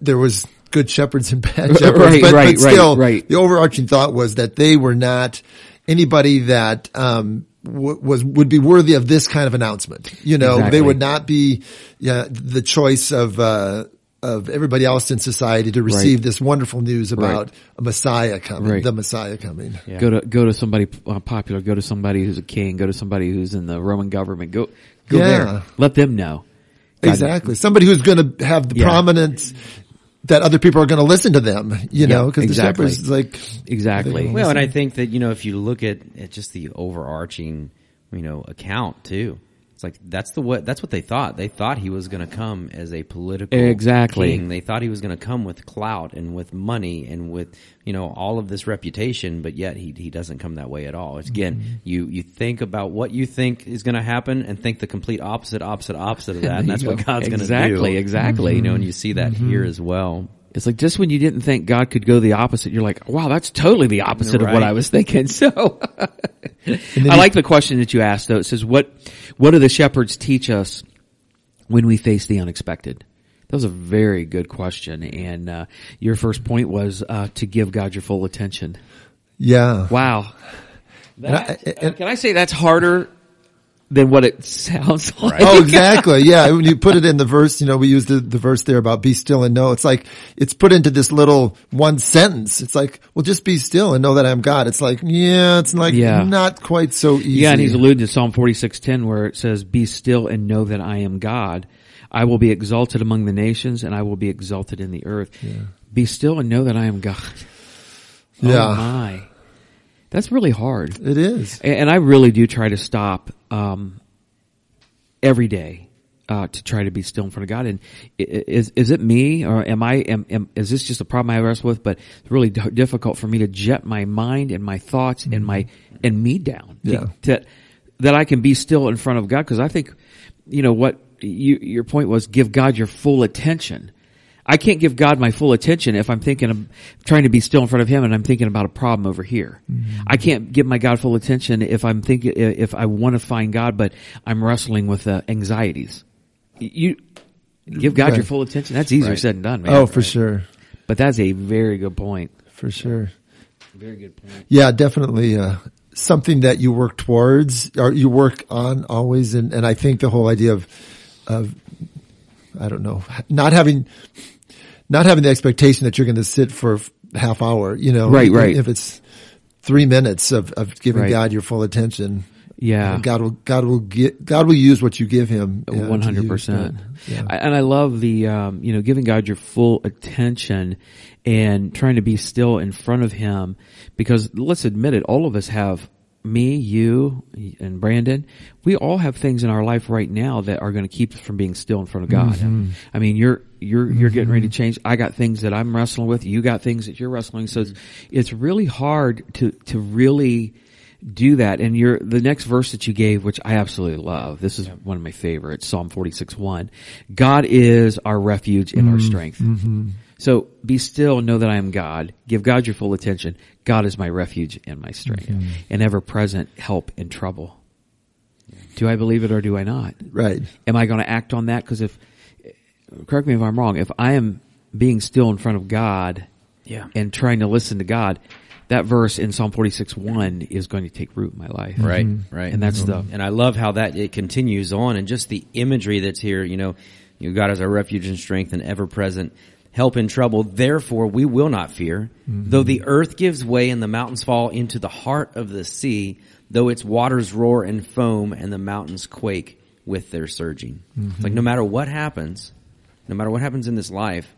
there was good shepherds and bad shepherds,
right,
but,
right,
but still,
right.
the overarching thought was that they were not anybody that um, w- was would be worthy of this kind of announcement. You know,
Exactly.
they would not be yeah, the choice of. Uh, of everybody else in society to receive this wonderful news about a Messiah coming,
Right.
the Messiah coming.
Go to go to somebody uh, popular. Go to somebody who's a king. Go to somebody who's in the Roman government. Go go
Yeah.
there. Let them know. God-
Exactly. Somebody who's going to have the
Yeah.
prominence that other people are going to listen to them, you know, because
exactly.
the shepherds is like,
Exactly.
They
Well, and I think that, you know, if you look at, at just the overarching, you know, account too, it's like that's the what that's what they thought. They thought he was going to come as a political
Exactly.
king. They thought he was going to come with clout and with money and with you know all of this reputation, but yet he he doesn't come that way at all. It's again,
Mm-hmm.
you you think about what you think is going to happen and think the complete opposite, opposite, opposite of that, and that's what
go.
God's going to do.
Exactly, exactly.
You know, and you see that
Mm-hmm.
here as well.
It's like just when you didn't think God could go the opposite, you're like, wow, that's totally the opposite of what I was thinking. So I like the question that you asked though. It says, what, what do the shepherds teach us when we face the unexpected? That was a very good question. And, uh, your first point was, uh, to give God your full attention.
yeah.
Wow.
And I- and-
can I say that's harder than what it sounds like?
Oh, exactly. Yeah. When you put it in the verse, you know, we use the, the verse there about be still and know. It's like, it's put into this little one sentence. It's like, well, just be still and know that I'm God. It's like, yeah, it's like
Yeah.
not quite so easy.
Yeah, and he's alluding to Psalm 46:10 where it says, "Be still and know that I am God. I will be exalted among the nations and I will be exalted in the earth." Be still and know that I am God.
Yeah.
Oh my. That's really hard.
It is.
And I really do try to stop um, every day uh, to try to be still in front of God. And is is it me or am I? Am, am, is this just a problem I wrestle with? But it's really d- difficult for me to jet my mind and my thoughts and my and me down. to-
Yeah.
To, that I can be still in front of God because I think, you know what you, your point was, give God your full attention. I can't give God my full attention if I'm thinking of trying to be still in front of Him and I'm thinking about a problem over here. I can't give my God full attention if I'm thinking if I want to find God, but I'm wrestling with uh, anxieties. You give God your full attention. That's easier
Right.
said than done, man.
Oh, for sure.
But that's a very good point.
For sure.
Very good point.
Yeah, definitely, uh, something that you work towards or you work on always. And, and I think the whole idea of, of, I don't know, not having, not having the expectation that you're going to sit for half hour, you know,
Right, right.
If it's three minutes of, of giving
Right.
God your full attention.
Yeah.
God will, God will get, God will use what you give him. yeah, to
One hundred
use,
percent.
but, yeah.
And I love the um, you know giving God your full attention and trying to be still in front of Him because let's admit it, all of us have me, you, and Brandon. We all have things in our life right now that are going to keep us from being still in front of God.
Mm-hmm.
I mean, you're you're you're getting ready to mm-hmm. change. I got things that I'm wrestling with. You got things that you're wrestling. So it's it's really hard to to really do that. And your the next verse that you gave, which I absolutely love. This is one of my favorites, Psalm forty six one. God is our refuge and our mm-hmm. strength. Mm-hmm. So be still and know that I am God. Give God your full attention. God is my refuge and my strength, and ever present help in trouble. Do I believe it or do I not?
Right.
Am I going to act on that? Because if, correct me if I'm wrong, if I am being still in front of God
Yeah.
and trying to listen to God, that verse in Psalm 46 1 is going to take root in my life.
Right, mm-hmm. right.
And that's the,
And I love how that it continues on and just the imagery that's here, you know, you know, God is our refuge and strength and ever present help in trouble. Therefore we will not fear. Though the earth gives way and the mountains fall into the heart of the sea, though its waters roar and foam and the mountains quake with their surging. It's like no matter what happens, no matter what happens in this life,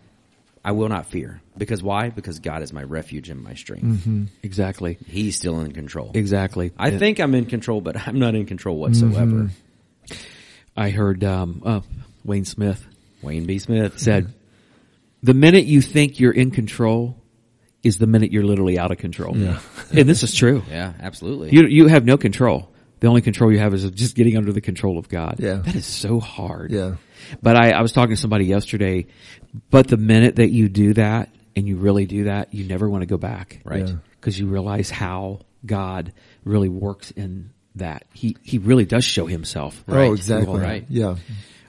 I will not fear. Because why? Because God is my refuge and my strength.
exactly.
He's still in control.
Exactly.
I think I'm in control, but I'm not in control whatsoever.
I heard, um, uh, Wayne Smith
Wayne B. Smith
said, the minute you think you're in control is the minute you're literally out of control.
Yeah.
and this is true.
Yeah, absolutely.
You you have no control. The only control you have is just getting under the control of God.
Yeah.
That is so hard.
Yeah.
But I, I was talking to somebody yesterday, but the minute that you do that and you really do that, you never want to go back.
Right.
Yeah.
Because you realize how God really works in that. He, he really does show himself.
Oh, exactly.
Right.
Yeah.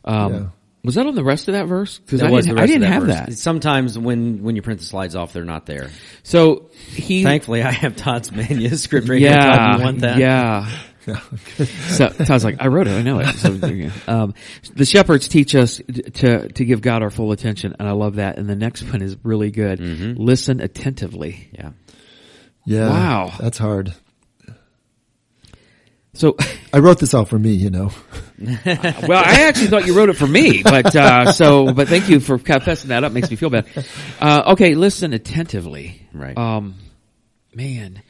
Um,
Yeah.
Was that on the rest of that verse? Because
That
I didn't, I
of
didn't have
verse.
that.
Sometimes when when you print the slides off, they're not there.
So he,
Thankfully, I have Todd's manuscript right here.
yeah,
Todd, you want that?
yeah. so Todd's like, I wrote it, I know it. So, there you go. um, the shepherds teach us to to give God our full attention, and I love that. And the next one is really good. Listen attentively.
Yeah.
Yeah.
Wow.
That's hard.
So,
I wrote this all for me, you know.
well, I actually thought you wrote it for me, but uh, so, but thank you for confessing that up. Makes me feel bad. Uh, okay, listen attentively.
Right.
Um, man,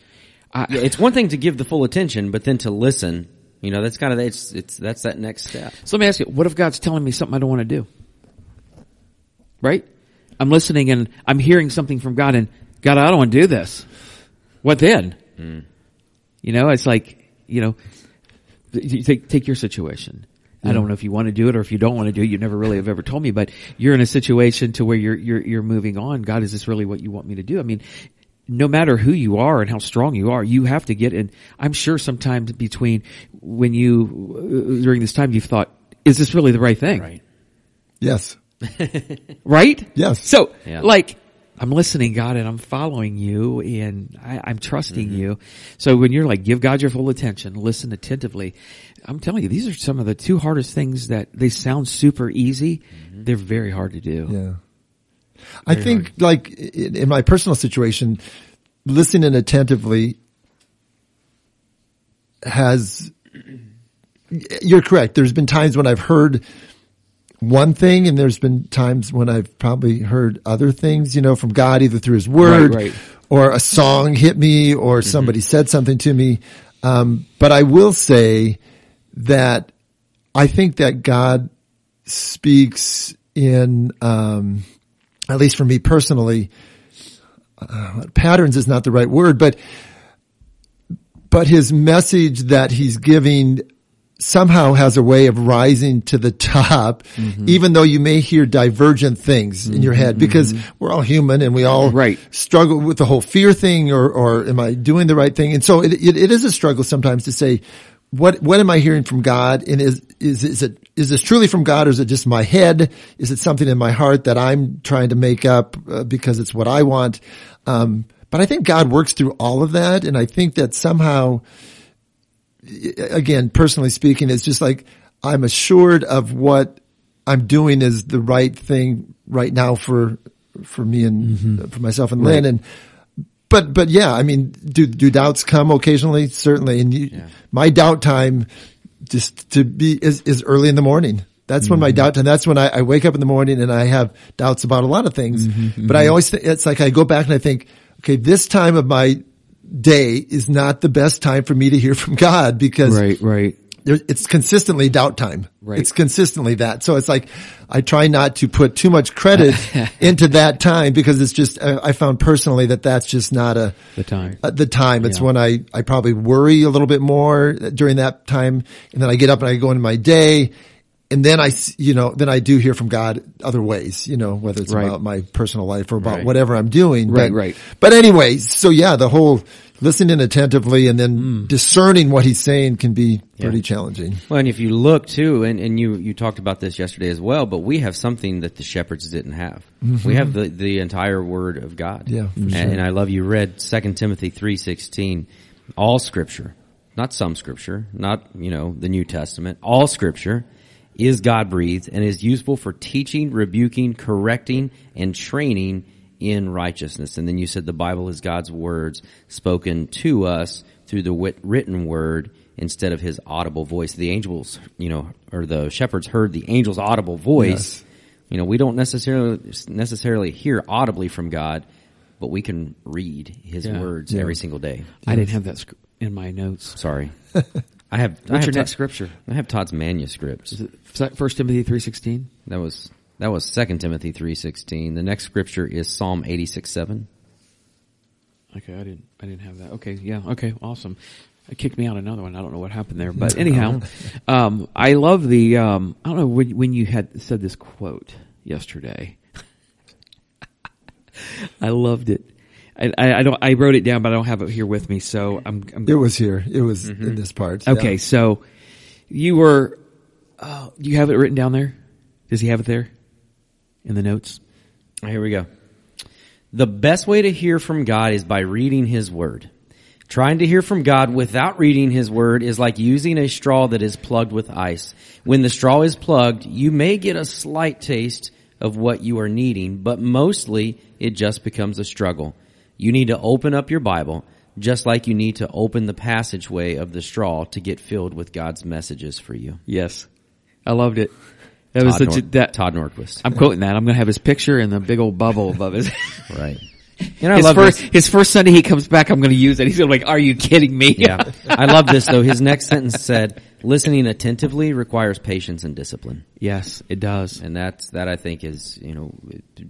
I,
Yeah, it's one thing to give the full attention, but then to listen, you know, that's kind of it's it's that's that next step.
So let me ask you, what if God's telling me something I don't want to do? Right? I'm listening and I'm hearing something from God and God, I don't want to do this. What then? You know, it's like, you know, take, take your situation. I don't know if you want to do it or if you don't want to do it. You never really have ever told me, but you're in a situation to where you're, you're, you're moving on. God, is this really what you want me to do? I mean, no matter who you are and how strong you are, you have to get in. I'm sure sometimes between when you, uh, during this time, you've thought, is this really the right thing?
Right.
Yes.
Right?
Yes.
So,
Yeah.
like, I'm listening, God, and I'm following you, and I, I'm trusting mm-hmm. you. So when you're like, give God your full attention, listen attentively. I'm telling you, these are some of the two hardest things that they sound super easy. Mm-hmm. They're very hard to do.
Yeah. I think like in, in my personal situation, listening attentively has, you're correct. There's been times when I've heard one thing and there's been times when I've probably heard other things, you know, from God, either through his word
Right, right.
or a song hit me or somebody said something to me. Um, but I will say that I think that God speaks in, um, at least for me personally, uh, patterns is not the right word, but, but his message that he's giving somehow has a way of rising to the top, even though you may hear divergent things in your head because we're all human and we all
Right.
struggle with the whole fear thing or, or am I doing the right thing? And so it, it, it is a struggle sometimes to say, what, what am I hearing from God? And is, is, is it, is this truly from God or is it just my head? Is it something in my heart that I'm trying to make up uh, because it's what I want? Um, but I think God works through all of that. And I think that somehow, again, personally speaking, it's just like I'm assured of what I'm doing is the right thing right now for for me and mm-hmm. for myself and Lynn. And but but yeah, I mean, do do doubts come occasionally? Certainly. And you, my doubt time just to be is is early in the morning. That's when my mm-hmm. doubt time. That's when I, I wake up in the morning and I have doubts about a lot of things. Mm-hmm. But I always think it's like I go back and I think, okay, this time of my day is not the best time for me to hear from God because
Right, right.
there, it's consistently doubt time.
Right.
It's consistently that. So it's like, I try not to put too much credit into that time because it's just, I, I found personally that that's just not a,
The time.
uh, the time. It's
Yeah.
when I, I probably worry a little bit more during that time. And then I get up and I go into my day. And then I, you know, then I do hear from God other ways, you know, whether it's
Right.
about my personal life or about
Right.
whatever I'm doing.
Right,
but,
right.
But anyway, so yeah, the whole listening attentively and then
Hmm.
discerning what he's saying can be pretty challenging.
Well, and if you look too, and, and you, you talked about this yesterday as well, but we have something that the shepherds didn't have. We have the, the entire word of God.
Yeah, for
and,
sure.
and I love you read 2 Timothy 3.16, all scripture, not some scripture, not, you know, the New Testament, all scripture is God breathed and is useful for teaching, rebuking, correcting, and training in righteousness. And then you said the Bible is God's words spoken to us through the wit- written word instead of his audible voice. The angels, you know, or the shepherds heard the angel's audible voice.
Yes.
You know, we don't necessarily necessarily hear audibly from God, but we can read his
Yeah.
words
Yeah.
every single day.
I didn't have that sc- in my notes.
Sorry. I have I
What's
have
your next scripture?
I have Todd's manuscripts.
First Timothy 3.16?
That was that was Second Timothy three sixteen. The next scripture is Psalm eighty six seven.
Okay, I didn't. I didn't have that. Okay, yeah. Okay, awesome. It kicked me out another one. I don't know what happened there, but anyhow, um, I love the. Um, I don't know when, when you had said this quote yesterday. I loved it. I, I, I don't. I wrote it down, but I don't have it here with me. So I'm. I'm
It was here. It was in mm-hmm. this part.
okay.
Yeah.
So you were. Oh, you have it written down there? Does he have it there in the notes?
Here we go. The best way to hear from God is by reading His Word. Trying to hear from God without reading His Word is like using a straw that is plugged with ice. When the straw is plugged, you may get a slight taste of what you are needing, but mostly it just becomes a struggle. You need to open up your Bible, just like you need to open the passageway of the straw to get filled with God's messages for you.
Yes, I loved it. That was
Todd
such a,
Nor-
that.
Todd Norquist.
I'm quoting that. I'm going to have his picture and the big old bubble above his.
right. You know, I
his
love
first
this.
his first Sunday he comes back. I'm going to use it. He's gonna be like, "Are you kidding me?"
Yeah. I love this though. His next sentence said, listening attentively requires patience and discipline.
yes, it does.
And that's, that I think is, you know,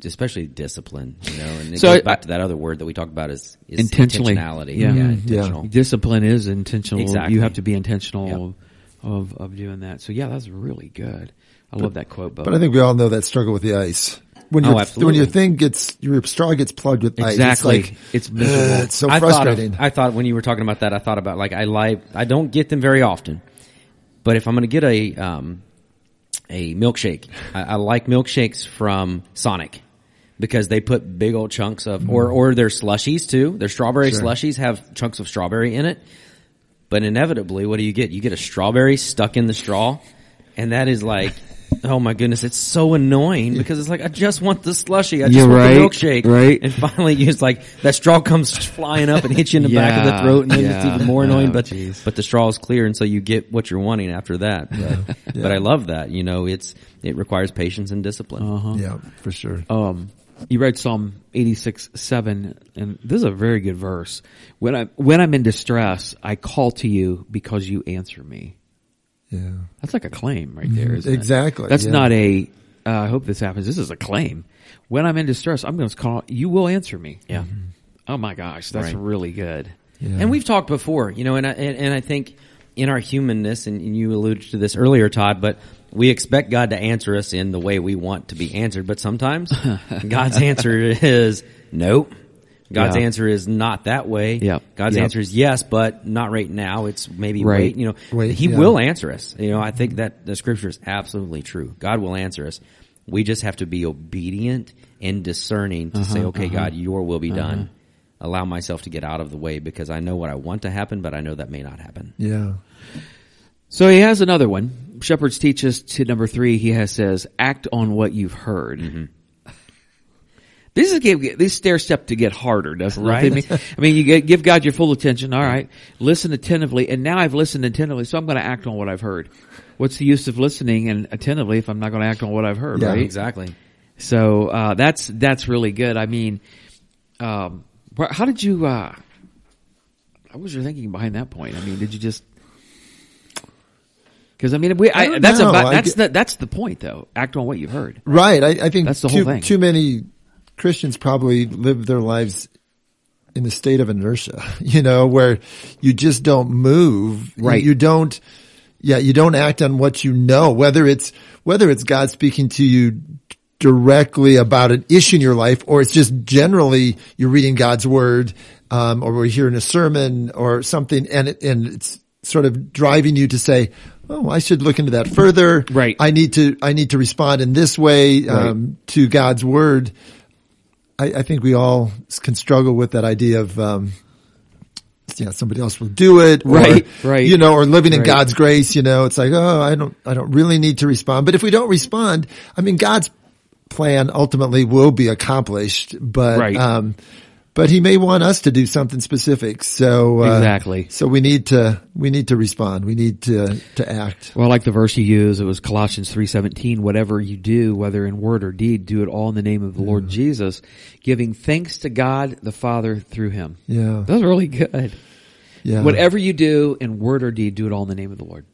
especially discipline, you know, and it
So
goes
I-
back to that other word that we talked about is, is
Intentionally.
intentionality.
Yeah.
Yeah. Intentional.
Discipline is intentional.
Exactly.
You have to be intentional of of doing that. So yeah, that's really good. I love that quote.
But I think we all know that struggle with the ice. When
Oh,
your
absolutely.
when your thing gets your straw gets plugged with
Exactly.
ice,
It's
it's like
miserable.
"Ugh, it's so
I
frustrating.
Thought of, I thought when you were talking about that, I thought about like I like I don't get them very often, but if I'm going to get a um, a milkshake, I, I like milkshakes from Sonic because they put big old chunks of or or their slushies too. Their strawberry
Sure.
slushies have chunks of strawberry in it, but inevitably, what do you get? You get a strawberry stuck in the straw, and that is like. Oh my goodness, it's so annoying because it's like I just want the slushy, I just
You're
want
right,
the milkshake,
right.
And finally, it's like that straw comes flying up and hits you in the back of the throat, and then it's even more annoying.
Oh,
but
jeez.
but the straw is clear, and so you get what you're wanting after that. But, but I love that. You know, it's it requires patience and discipline.
Uh-huh.
yeah, for sure.
um, you read Psalm 86, 7, and this is a very good verse. When I, when I'm in distress, I call to you because you answer me.
Yeah.
That's like a claim right there, isn't it?
Exactly,
That's
yeah.
not a, uh, I hope this happens. This is a claim. When I'm in distress, I'm going to call, you will answer me.
Yeah.
Oh my gosh, that's
Right.
really good.
Yeah.
And we've talked before, you know, and I, and, and I think in our humanness, and, and you alluded to this earlier, Todd, but we expect God to answer us in the way we want to be answered. But sometimes God's answer is nope. God's
Yeah.
answer is not that way.
Yep.
God's
Yep.
answer is yes, but not right now. It's maybe
Right.
wait. You know,
Wait,
He
yeah.
will answer us. You know, I think that the scripture is absolutely true. God will answer us. We just have to be obedient and discerning to
Uh-huh,
say, okay, God, your will be done. Allow myself to get out of the way because I know what I want to happen, but I know that may not happen.
Yeah.
So he has another one. Shepherds teach us to number three. He has says, act on what you've heard.
Mm-hmm.
This is give, this stair step to get harder, doesn't it?
Right.
I mean, I mean, you get, give God your full attention. All right, listen attentively, and now I've listened attentively, so I'm going to act on what I've heard. What's the use of listening and attentively if I'm not going to act on what I've heard?
Yeah,
right?
Exactly.
So uh, that's that's really good. I mean, um, how did you? Uh, what was your thinking behind that point? I mean, did you just? Because I mean, we,
I
I, that's
know.
about
I
that's
get-
the that's the point though. Act on what you've heard.
Right. I, I think
That's the whole
too,
thing.
too many Christians probably live their lives in the state of inertia, you know, where you just don't move.
Right.
You, you don't, yeah, you don't act on what you know, whether it's, whether it's God speaking to you directly about an issue in your life or it's just generally you're reading God's word, um, or we're hearing a sermon or something and it, and it's sort of driving you to say, Oh, I should look into that further.
Right.
I need to, I need to respond in this way, um, to God's word. I, I think we all can struggle with that idea of, um, yeah, somebody else will do it. or,
Right, right.
You know, or living in
Right.
God's grace, you know, it's like, oh, I don't, I don't really need to respond. But if we don't respond, I mean, God's plan ultimately will be accomplished, but,
Right.
um, but he may want us to do something specific. So, uh,
Exactly.
So we need to, we need to respond. We need to, to act.
Well, I like the verse you use, it was Colossians three seventeen. Whatever you do, whether in word or deed, do it all in the name of the Lord Jesus, giving thanks to God the Father through Him.
Yeah.
That was really good.
Yeah.
Whatever you do in word or deed, do it all in the name of the Lord.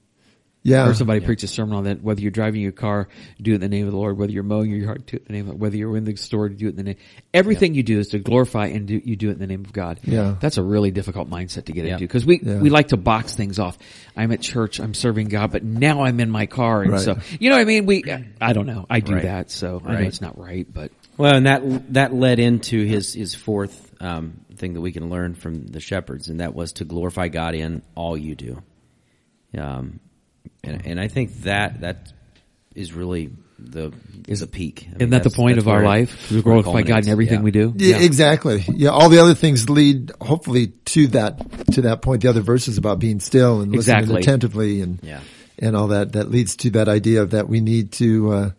Yeah.
Or somebody preached a sermon on that. Whether you're driving your car, do it in the name of the Lord. Whether you're mowing your yard, do it in the name of. Whether you're in the store, do it in the name. Everything you do is to glorify and do, you do it in the name of God.
Yeah.
That's a really difficult mindset to get
Yeah.
into because we
Yeah.
we like to box things off. I'm at church, I'm serving God, but now I'm in my car, and
Right.
so you know what I mean. We I don't know. I do
Right.
that, so I know it's not right, but
Well, and that that led into his his fourth um, thing that we can learn from the shepherds, and that was to glorify God in all you do. Um, and and I think that that is really the is the peak. I mean,
isn't that the point of our life? To
where it
glorify God in everything
Yeah.
we do.
Yeah, exactly. Yeah, all the other things lead hopefully to that to that point. The other verses about being still and listening
Exactly.
attentively and
Yeah.
and all that that leads to that idea of that we need to uh,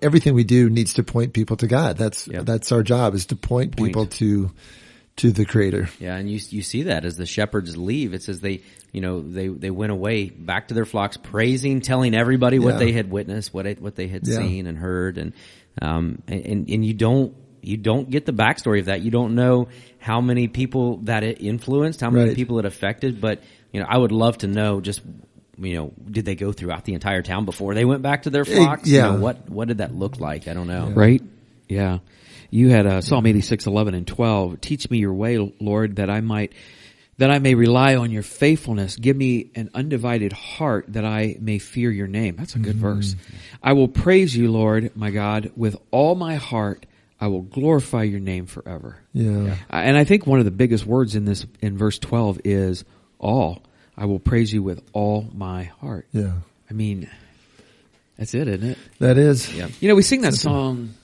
everything we do needs to point people to God. That's
Yeah.
that's our job is to point,
Point.
people to to the Creator.
Yeah, and you you see that as the shepherds leave, it says they you know they they went away back to their flocks, praising, telling everybody what
Yeah.
they had witnessed, what it, what they had
Yeah.
seen and heard, and um and and you don't you don't get the backstory of that. You don't know how many people that it influenced, how many
Right.
people it affected, but you know I would love to know just. You know, did they go throughout the entire town before they went back to their flocks? You
yeah.
know, what what did that look like? I don't know.
right? Yeah. You had uh, Psalm 86, 11 and 12. Teach me your way, Lord, that I might, that I may rely on your faithfulness. Give me an undivided heart that I may fear your name. That's a good verse. I will praise you, Lord, my God, with all my heart. I will glorify your name forever.
Yeah.
Uh, And I think one of the biggest words in this, in verse 12 is all. I will praise you with all my heart.
Yeah.
I mean, that's it, isn't it?
That is.
Yeah.
You know, we sing that song,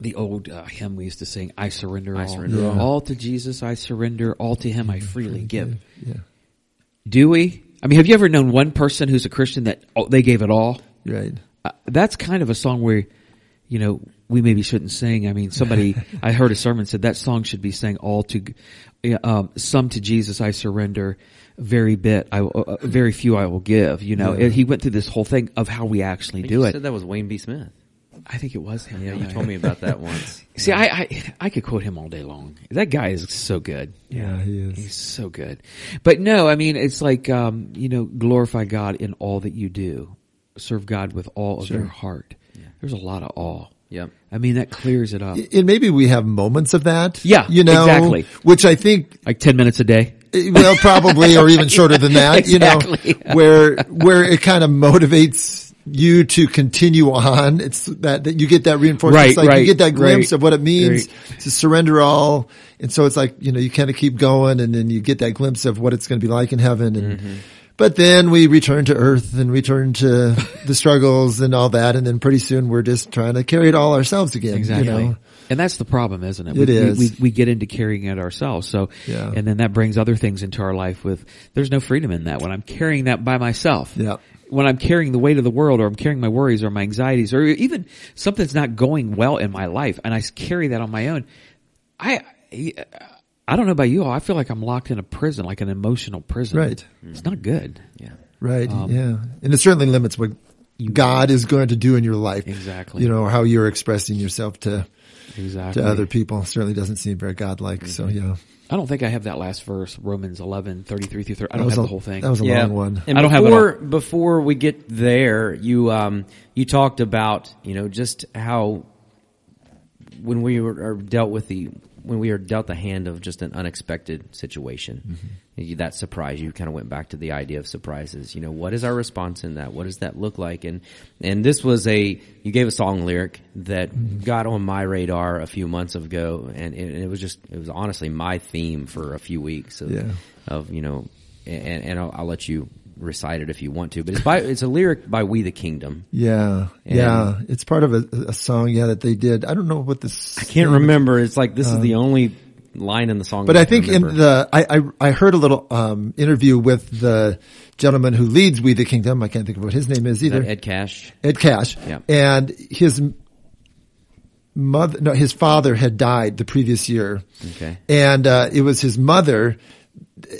the old uh, hymn we used to sing, I surrender
I
all.
surrender
Yeah. all.
All to Jesus I surrender, all to him I freely give.
Yeah.
Do we? I mean, have you ever known one person who's a Christian that oh, they gave it all?
Right.
Uh, that's kind of a song where, you know, we maybe shouldn't sing. I mean, somebody, I heard a sermon said that song should be sang all to, um, some to Jesus I surrender, very bit, I, will- uh, very few I will give, you know.
Yeah.
He went through this whole thing of how we actually do it.
said that was Wayne B. Smith.
I think it was him.
Yeah, you told me about that once.
See, I, I I could quote him all day long. That guy is so good.
Yeah, he is.
He's so good. But no, I mean, it's like um, you know, glorify God in all that you do. Serve God with all of
Sure.
your heart. There's a lot of all.
Yep.
I mean, that clears it up.
And maybe we have moments of that.
Yeah,
You know,
exactly.
which I think
Like ten minutes a day.
well, probably, or even shorter than that, you know, where, where it kind of motivates you to continue on. It's that, that you get that reinforcement.
Right,
it's like you get that glimpse
right,
of what it means
right.
to surrender all. And so it's like, you know, you kind of keep going and then you get that glimpse of what it's going to be like in heaven. And,
Mm-hmm.
but then we return to earth and return to the struggles and all that. And then pretty soon we're just trying to carry it all ourselves again.
Exactly.
You know?
And that's the problem, isn't it?
It
we,
is.
We, we, we get into carrying it ourselves. So,
Yeah.
and then that brings other things into our life with, there's no freedom in that when I'm carrying that by myself.
Yeah.
When I'm carrying the weight of the world or I'm carrying my worries or my anxieties or even something's not going well in my life and I carry that on my own, I, I don't know about you all. I feel like I'm locked in a prison, like an emotional prison.
Right.
It's not good.
Yeah.
Right.
Um,
yeah. And it certainly limits what God is going to do in your life.
Exactly.
You know, how you're expressing yourself to,
Exactly.
to other people certainly doesn't seem very godlike. So
Mm-hmm.
yeah.
I don't think I have that last verse, Romans 11, 33 through 30. I don't have
a,
the whole thing.
That was a long one.
And
I don't have it
before, before we get there, you, um, you talked about, you know, just how when we were are dealt with the, when we are dealt the hand of just an unexpected situation,
Mm-hmm.
you- that surprise, you kind of went back to the idea of surprises. You know, what is our response in that? What does that look like? And, and this was a, you gave a song lyric that
Mm-hmm.
got on my radar a few months ago and it, it was just, it was honestly my theme for a few weeks of,
Yeah.
of, you know, and, and I'll, I'll let you recite it if you want to, but it's by, it's a lyric by We the Kingdom.
Yeah.
And-
yeah. It's part of a, a song. Yeah. That they did. I don't know what this.
I can't remember. It's like, this is the only line in the song.
But I think in the, I, I, I heard a little, um, interview with the gentleman who leads We the Kingdom. I can't think of what his name is either.
Ed Cash.
Ed Cash.
Yeah.
And his mother, no, his father had died the previous year.
Okay.
And, uh, it was his mother.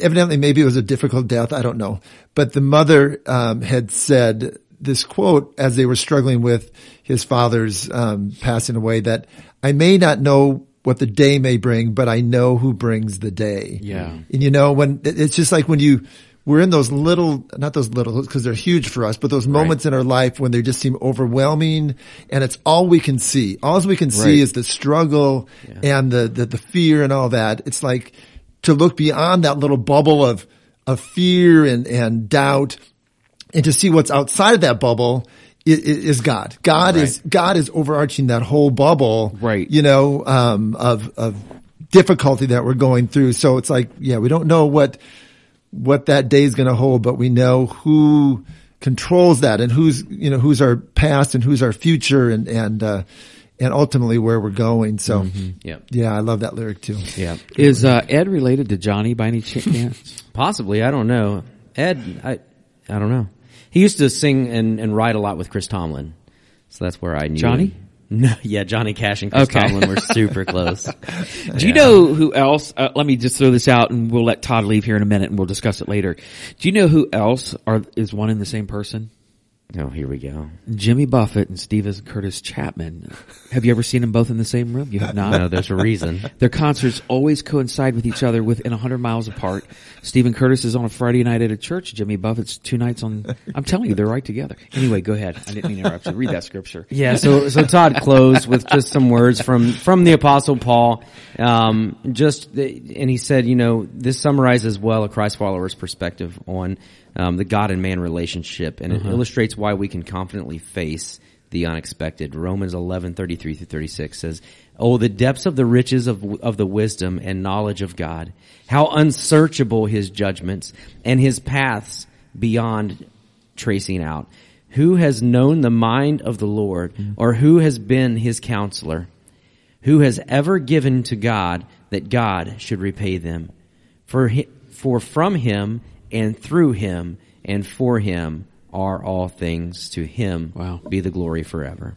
Evidently, maybe it was a difficult death. I don't know. But the mother, um, had said this quote as they were struggling with his father's, um, passing away that I may not know what the day may bring, but I know who brings the day.
Yeah.
And you know, when it's just like when you, we're in those little, not those little, because they're huge for us, but those moments in our life when they just seem overwhelming and it's all we can see. All we can see
Right.
is the struggle and the, the, the fear and all that. It's like to look beyond that little bubble of, of fear and, and doubt and to see what's outside of that bubble is God. God is, God is overarching that whole bubble.
Right.
You know, um, of, of difficulty that we're going through. So it's like, yeah, we don't know what, what that day is going to hold, but we know who controls that and who's, you know, who's our past and who's our future and, and, uh, and ultimately where we're going. So
Yep.
yeah, I love that lyric too.
Yeah.
Is uh, Ed related to Johnny by any chance?
Possibly. I don't know. Ed, I, I don't know. He used to sing and, and write a lot with Chris Tomlin. So that's where I knew
Johnny?
him. No, yeah, Johnny Cash and Chris
Okay.
Tomlin were super close.
Do you know who else? Uh, let me just throw this out, and we'll let Todd leave here in a minute, and we'll discuss it later. Do you know who else are is one and the same person?
Oh, here we go.
Jimmy Buffett and Steven Curtis Chapman. Have you ever seen them both in the same room? You have not.
No, there's a reason.
Their concerts always coincide with each other within 100 miles apart. Stephen Curtis is on a Friday night at a church. Jimmy Buffett's two nights on, I'm telling you, they're right together. Anyway, go ahead. I didn't mean to interrupt you. Read that scripture.
Yeah, so so Todd closed with just some words from from the Apostle Paul. Um, just and he said, you know, this summarizes well a Christ follower's perspective on um, the God and man relationship, and it illustrates why we can confidently face the unexpected. Romans eleven thirty three through thirty six says, "Oh, the depths of the riches of of the wisdom and knowledge of God! How unsearchable His judgments and His paths beyond tracing out." Who has known the mind of the Lord, or who has been his counselor? Who has ever given to God that God should repay them? For, hi, for from him and through him and for him are all things. To him
Wow.
be the glory forever.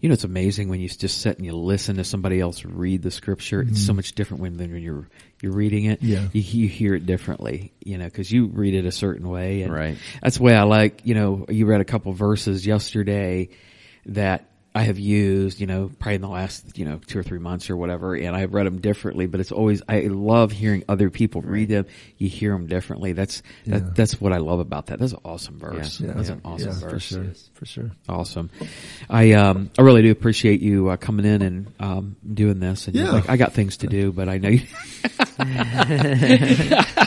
You know, it's amazing when you just sit and you listen to somebody else read the scripture. It's so mm-hmm. much different when, than when you're, you're reading it.
Yeah.
You, you hear it differently, you know, cause you read it a certain way. And
Right.
That's the way I like, you know, you read a couple verses yesterday that I have used, you know, probably in the last, you know, two or three months or whatever, and I've read them differently, but it's always, I love hearing other people read them. You hear them differently. That's,
Yeah.
that, that's what I love about that. That's an awesome verse.
Yeah.
That's an awesome
yeah,
verse.
for sure, for sure.
Awesome. I um I really do appreciate you uh, coming in and um doing this. And you're
Yeah.
like I got things to do, but I know you.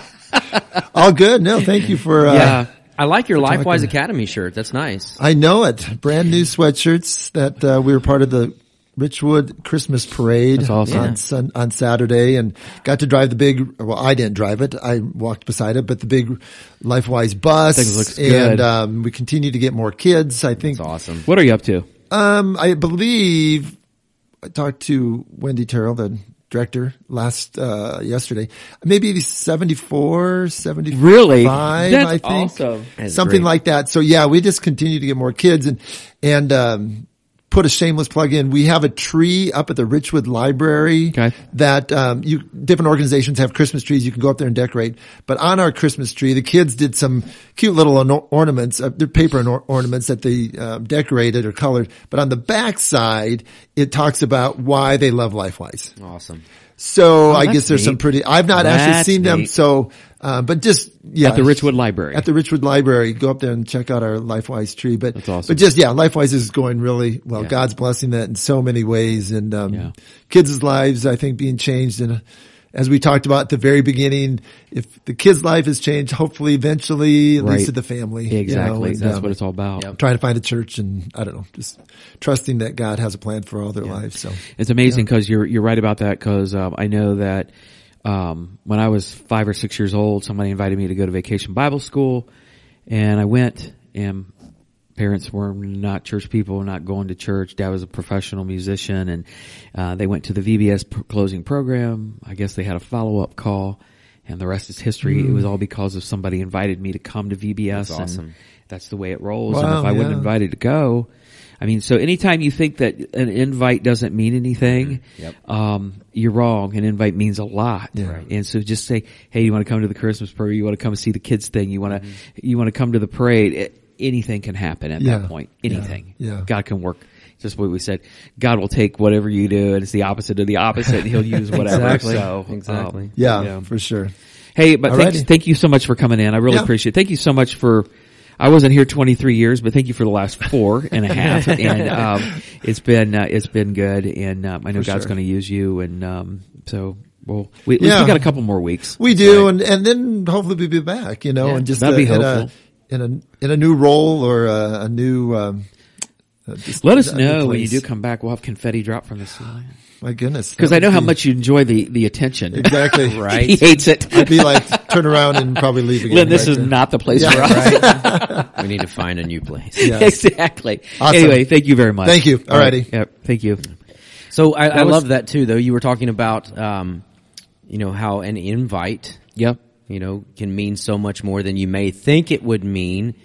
All good. No, thank you for, uh,
yeah.
I like your
talking.
LifeWise Academy shirt. That's nice.
I know it. Brand new sweatshirts that uh, we were part of the Richwood Christmas parade
That's awesome.
on
Yeah.
sun, on Saturday and got to drive the big. Well, I didn't drive it. I walked beside it, but the big LifeWise bus.
Things looks good.
and um, we continue to get more kids. I think.
It's awesome.
What are you up to?
Um, I believe I talked to Wendy Terrell, the director, last uh yesterday. Maybe 74, 75,
Really?
I think.
awesome.
Something
great.
like that. So yeah, we just continue to get more kids and and um put a shameless plug in. We have a tree up at the Richwood Library
Okay.
that um, you different organizations have Christmas trees. You can go up there and decorate. But on our Christmas tree, the kids did some cute little orna- ornaments. Uh, they're paper or- ornaments that they um, decorated or colored. But on the back side, it talks about why they love LifeWise.
Awesome.
So I
Oh, that's
guess there's some pretty. I've not actually
That's
seen them. So, uh, but just yeah,
At the Richwood Library.
At the Richwood Library, go up there and check out our LifeWise tree. But
That's awesome.
But just yeah, LifeWise is going really well.
Yeah.
God's blessing that in so many ways, and um,
Yeah.
kids' lives I think being changed. And as we talked about at the very beginning, if the kid's life has changed, hopefully eventually at
Right.
least to the family. you know,
Exactly.
and,
That's
um,
what it's all about.
Yep.
Trying to find a church and I don't know, just trusting that God has a plan for all their lives. So
It's amazing because you're you're right about that because um, I know that um, when I was five or six years old, somebody invited me to go to vacation Bible school, and I went. And parents were not church people, not going to church. Dad was a professional musician, and uh, they went to the VBS p- closing program. I guess they had a follow up call, and the rest is history. It was all because of somebody invited me to come to VBS.
That's
and
awesome.
that's the way it rolls. and if I wasn't
yeah.
invited to go, I mean, so anytime you think that an invite doesn't mean anything,
Yep.
um, you're wrong. An invite means a lot.
Yeah. Right.
And so just say, hey, you want to come to the Christmas parade? You want to come see the kids thing? You want to, you want to come to the parade? It, anything can happen at
Yeah.
that point. Anything.
Yeah.
God can work. Just what we said. God will take whatever you do and it's the opposite of the opposite and he'll use whatever.
Exactly.
So,
Exactly.
um,
yeah,
you know.
for sure.
Hey, but thanks, thank you so much for coming in. I really
Yeah.
appreciate it. Thank you so much for, I wasn't here 23 years, but thank you for the last four and a half. and, um, it's been, uh, it's been good. And, um, I know
For
God's
sure.
going to use you. And, um, so, well, we, at
Yeah.
we got a couple more weeks.
We do, and and then hopefully we'll be back, you know,
Yeah,
and just
that'd
uh,
be
in, a,
hopeful.
In a in a new role or a, a new. Um, uh, just
Let us
a
know when you do come back. We'll have confetti drop from the ceiling.
My goodness,
Cause I know
would
how much you enjoy the, the attention.
exactly
Right.
he hates it.
I'd be like turn around and probably leave again.
Lynn, this
right
is
there.
not the place
Yeah.
for us.
we need to find a new place.
Yes.
exactly.
Awesome.
Anyway, thank you very much.
Thank you.
All right.
Alrighty.
Yep. Thank you.
So I, I
was-
love that too, though. You were talking about, um, you know, how an invite,
Yep.
You know, can mean so much more than you may think it would mean.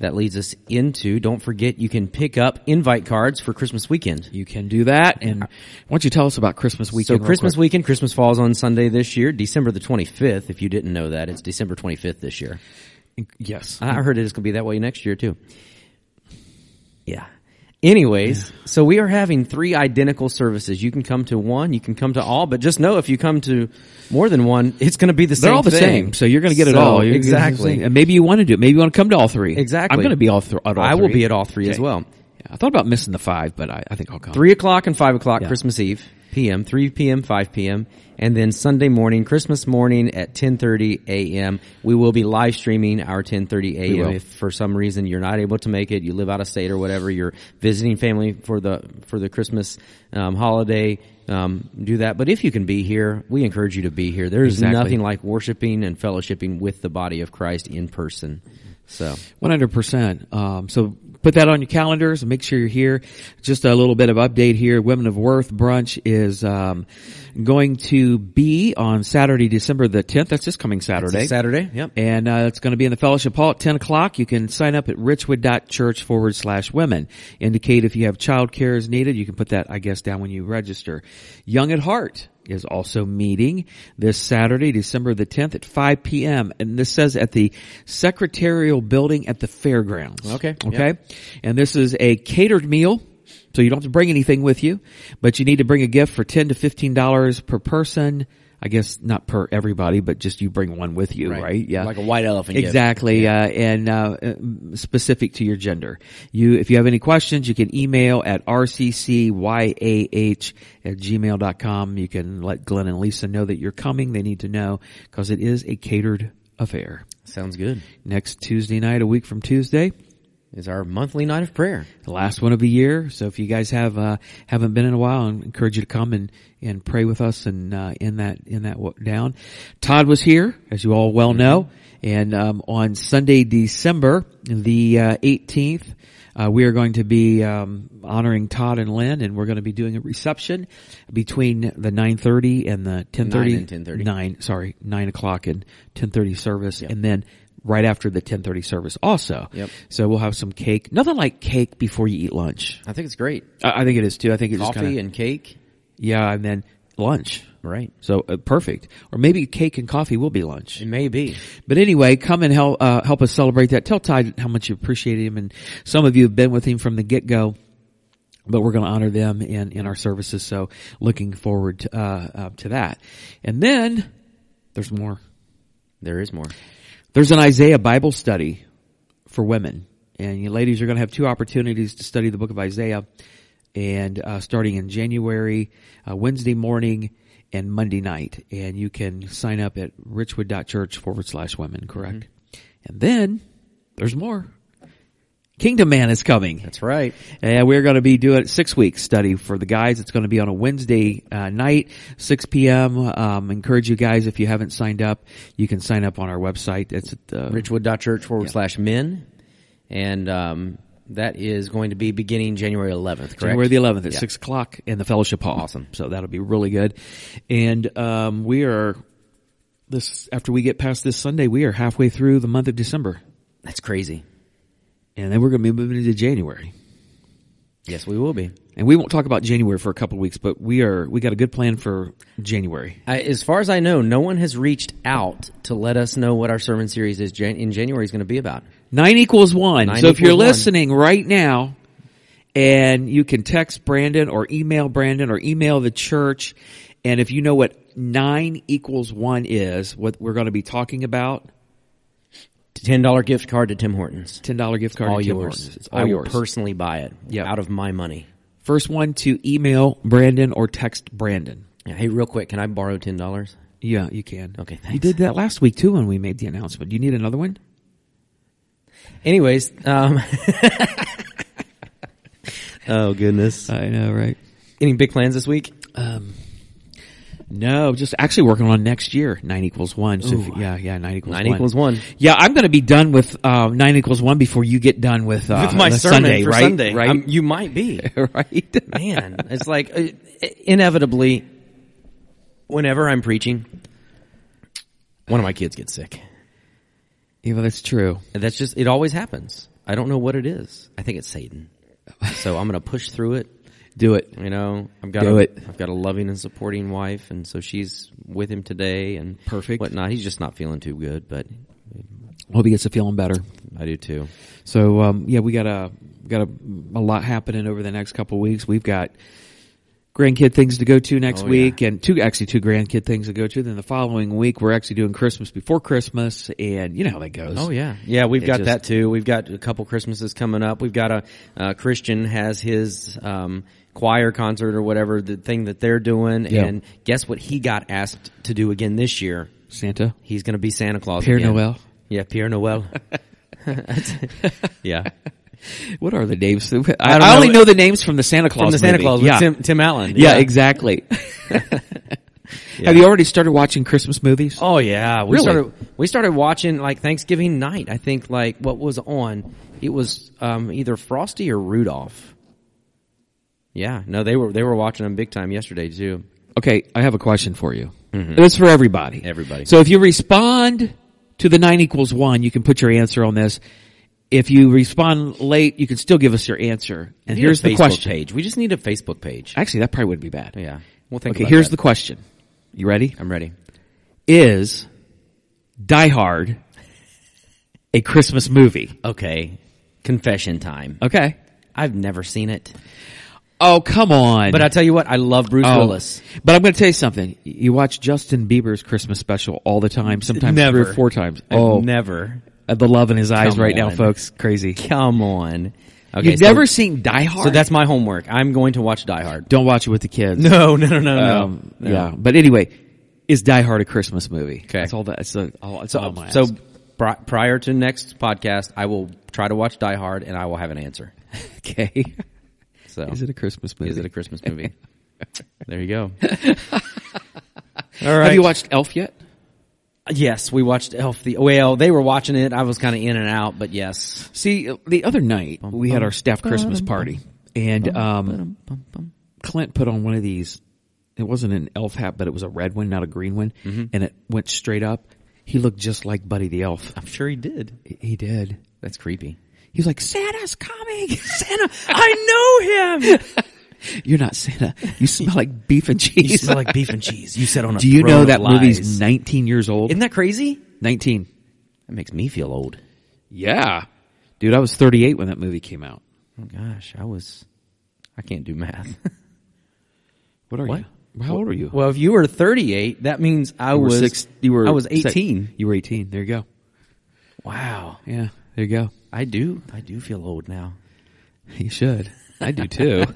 That leads us into, don't forget, you can pick up invite cards for Christmas weekend.
You can do that. And why don't you tell us about Christmas weekend? real
Christmas weekend, Christmas falls on Sunday this year, December the 25th. If you didn't know that, it's December 25th this year.
Yes.
I heard it's going to be that way next year too. Yeah. Anyways, so we are having three identical services. You can come to one, you can come to all, but just know if you come to more than one, it's going to be the same
They're all the
thing.
same, so you're going to get it all. You're
exactly.
And maybe you want to do it. Maybe you want to come to all three.
Exactly.
I'm going to be all, th- at all
I will be at all three as well.
Yeah, I thought about missing the five, but I, I think I'll come.
Three o'clock and five o'clock
Yeah.
Christmas Eve PM, three PM, five PM, and then Sunday morning, Christmas morning at ten thirty AM. We will be live streaming our ten thirty
We.
AM. If for some reason you're not able to make it, you live out of state or whatever, you're visiting family for the for the Christmas um, holiday. Um, do that, but if you can be here, we encourage you to be here. There's
Exactly.
nothing like worshiping and fellowshipping with the body of Christ in person. So,
One hundred percent. Um, so put that on your calendars and make sure you're here. Just a little bit of update here. Women of Worth brunch is um, going to be on Saturday, December the tenth. That's this coming Saturday.
Saturday, yep.
And uh, it's going to be in the fellowship hall at 10 o'clock. You can sign up at richwood.church forward slash women. Indicate if you have child care is needed. You can put that, I guess, down when you register. Young at Heart is also meeting this Saturday, December the 10th at 5 p.m. And this says at the Secretarial Building at the Fairgrounds.
Okay,
Okay. And this is a catered meal. So you don't have to bring anything with you, but you need to bring a gift for 10 to $15 per person. I guess not per everybody, but just you bring one with you, right? Yeah.
Like a white elephant.
Exactly, uh, and uh, uh, specific to your gender. You, if you have any questions, you can email at rccyah at gmail.com. You can let Glenn and Lisa know that you're coming. They need to know because it is a catered affair.
Sounds good.
Next Tuesday night, a week from Tuesday,
Is our monthly night of prayer.
the last one of the year. So if you guys have uh, haven't been in a while, I encourage you to come and and pray with us and uh, in that in that down. Todd was here, as you all well know, and um, on Sunday, December the uh, eighteenth. Uh, we are going to be um, honoring Todd and Lynn, and we're going to be doing a reception between the 9.30 and the 10.30.
Nine and 10:30.
9, sorry, 9 o'clock and 10.30 service, and then right after the 10.30 service also.
Yep.
So we'll have some cake. Nothing like cake before you eat lunch.
I think it's great.
I, I think it is too. I think it just
Coffee
kinda,
and cake.
yeah, and then lunch.
Right.
So uh, perfect. Or maybe cake and coffee will be lunch.
It may be.
But anyway, come and help uh, help us celebrate that. Tell Ty how much you appreciate him, and some of you have been with him from the get go. But we're going to honor them in in our services. So looking forward to, uh, uh, to that. And then there's more.
There is more.
There's an Isaiah Bible study for women, and you ladies are going to have two opportunities to study the book of Isaiah, and uh, starting in January, uh, Wednesday morning and Monday night, and you can sign up at richwood.church forward slash women. Correct, and then there's more. Kingdom Man is coming.
That's right.
And we're going to be doing a six week study for the guys. It's going to be on a Wednesday uh, night, 6 p.m. Um, encourage you guys, if you haven't signed up, you can sign up on our website. It's at the,
Ridgewood.church forward slash men. And, um, that is going to be beginning January 11th, correct?
January the 11th at
Yeah.
6 o'clock in the fellowship hall.
Awesome.
So that'll be really good. And, um, we are, this, after we get past this Sunday, we are halfway through the month of December.
That's crazy.
And then we're going to be moving into January.
Yes, we will be.
And we won't talk about January for a couple of weeks, but we are, we got a good plan for January.
I, as far as I know, no one has reached out to let us know what our sermon series is Jan- in January is going to be about.
Nine equals one.
Nine
so if you're
one.
listening right now and you can text Brandon or email Brandon or email the church And if you know what nine equals one is, what we're going to be talking about,
Ten dollar gift card to Tim Hortons.
ten dollar gift card.
all
to Tim
yours.
Hortons. It's
I
all
will
yours.
personally buy it.
Yeah.
out of my money.
First one to email Brandon or text Brandon.
Yeah, hey, real quick, can I borrow ten dollars?
Yeah, you can.
Okay, thanks.
You did that last week too when we made the announcement. Do you need another one?
Anyways, um, oh goodness,
I know, right?
any big plans this week?
Um, no, just actually working on next year. Nine equals one. So if- yeah, yeah, nine equals
Nine
one.
equals one.
Yeah, I'm going to be done with uh, nine equals one before you get done with, uh,
With my sermon
Sunday,
for
right?
Sunday,
right?
Um, you might be.
right?
Man, it's like uh, inevitably, whenever I'm preaching, one of my kids gets sick.
Yeah, well, that's true.
And That's just it. Always happens. I don't know what it is. I think it's Satan. So I'm going to push through it.
Do it.
You know, I've got
Do
a,
it.
I've got a loving and supporting wife, and so she's with him today, and
Perfect.
whatnot. He's just not feeling too good, but
Hope he gets to feeling better.
I do too.
So um, yeah, we got a got a, a lot happening over the next couple of weeks. We've got grandkid things to go to next
Oh,
week,
yeah.
and two actually two grandkid things to go to. Then the following week, we're actually doing Christmas before Christmas, and you know how that goes.
Oh yeah, yeah. We've
It
got
just-
that too. We've got a couple Christmases coming up. We've got a uh, Christian has his um, choir concert or whatever the thing that they're doing,
Yeah.
and guess what? He got asked to do again this year.
Santa,
He's going to be Santa Claus.
Père
again.
Noël.
Yeah, Pierre Noel. yeah,
What are the names? I,
don't
I only
know.
know the names from the Santa Claus.
from the Santa
movie.
Claus
Yeah,
Tim, Tim Allen.
yeah, exactly. Have you already started watching Christmas movies?
Oh yeah, we
Really?
started we started watching like Thanksgiving night. I think like what was on. It was um, either Frosty or Rudolph. Yeah, no, they were they were watching them big time yesterday too.
Okay, I have a question for you. It's for everybody.
Mm-hmm. Everybody.
So if you respond to the nine equals one, you can put your answer on this. If you respond late, you can still give us your answer. And
We need a
here's the question.
page. We just need a Facebook page.
Actually, that probably wouldn't be bad.
Yeah, we'll think.
Okay, here's
that.
the question. You ready?
I'm ready.
Is Die Hard a Christmas movie?
Okay, confession time.
Okay.
I've never seen it,
Oh, come on.
but I tell you what, I love Bruce
Oh.
Willis.
But I'm going to tell you something. You watch Justin Bieber's Christmas special all the time, sometimes
Never.
three or four times. Oh,
never.
Uh, the love in his eyes
Come
right now, folks. Crazy.
Come on. Okay,
You've
so-
never seen Die Hard?
So that's my homework. I'm going to watch Die Hard.
Don't watch it with the kids.
No, no, no, no, no.
Um,
No.
Yeah. But anyway, is Die Hard a Christmas movie?
Okay.
That's all that, that's all, all, that's all I'm
so pri- prior to next podcast, I will try to watch Die Hard, and I will have an answer.
okay.
So,
Is it a Christmas movie?
Is it a Christmas movie? there you go. All right.
Have you watched Elf yet?
Yes, we watched Elf. The well, they were watching it. I was kind of in and out, but yes.
See, the other night we had our staff Christmas party and, um, Clint put on one of these. It wasn't an elf hat, but it was a red one, not a green one.
Mm-hmm.
And it went straight up. He looked just like Buddy the Elf.
I'm sure he did.
He- He did.
That's creepy.
He was like, Santa's coming! Santa! I know him! You're not Santa. You smell like beef and cheese.
You smell like beef and cheese. You said on a
Do you know that movie's 19 years old?
Isn't that crazy?
19.
That makes me feel old.
Yeah. Dude, I was 38 when that movie came out.
Oh gosh, I was. I can't do math.
What are
What?
you? How old are you?
well, if you were 38, that means I was.
six, you were
I was
six-
18.
you were 18. There you go.
Wow.
Yeah, there you go.
I do. I do feel old now.
You should. I do too.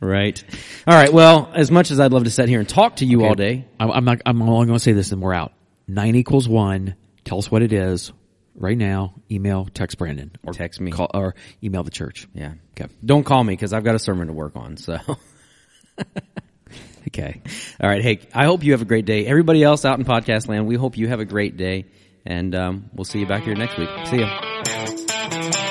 Right. All right. Well, as much as I'd love to sit here and talk to you all day,
I'm, I'm not, I'm only going to say this and we're out. Nine equals one. Tell us what it is right now. Email, text Brandon or
Text me.
call, or email the church.
yeah.
Okay.
Don't call me because I've got a sermon to work on. So,
Okay.
All right. Hey, I hope you have a great day. Everybody else out in podcast land, we hope you have a great day, and um, we'll see you back here next week. See ya.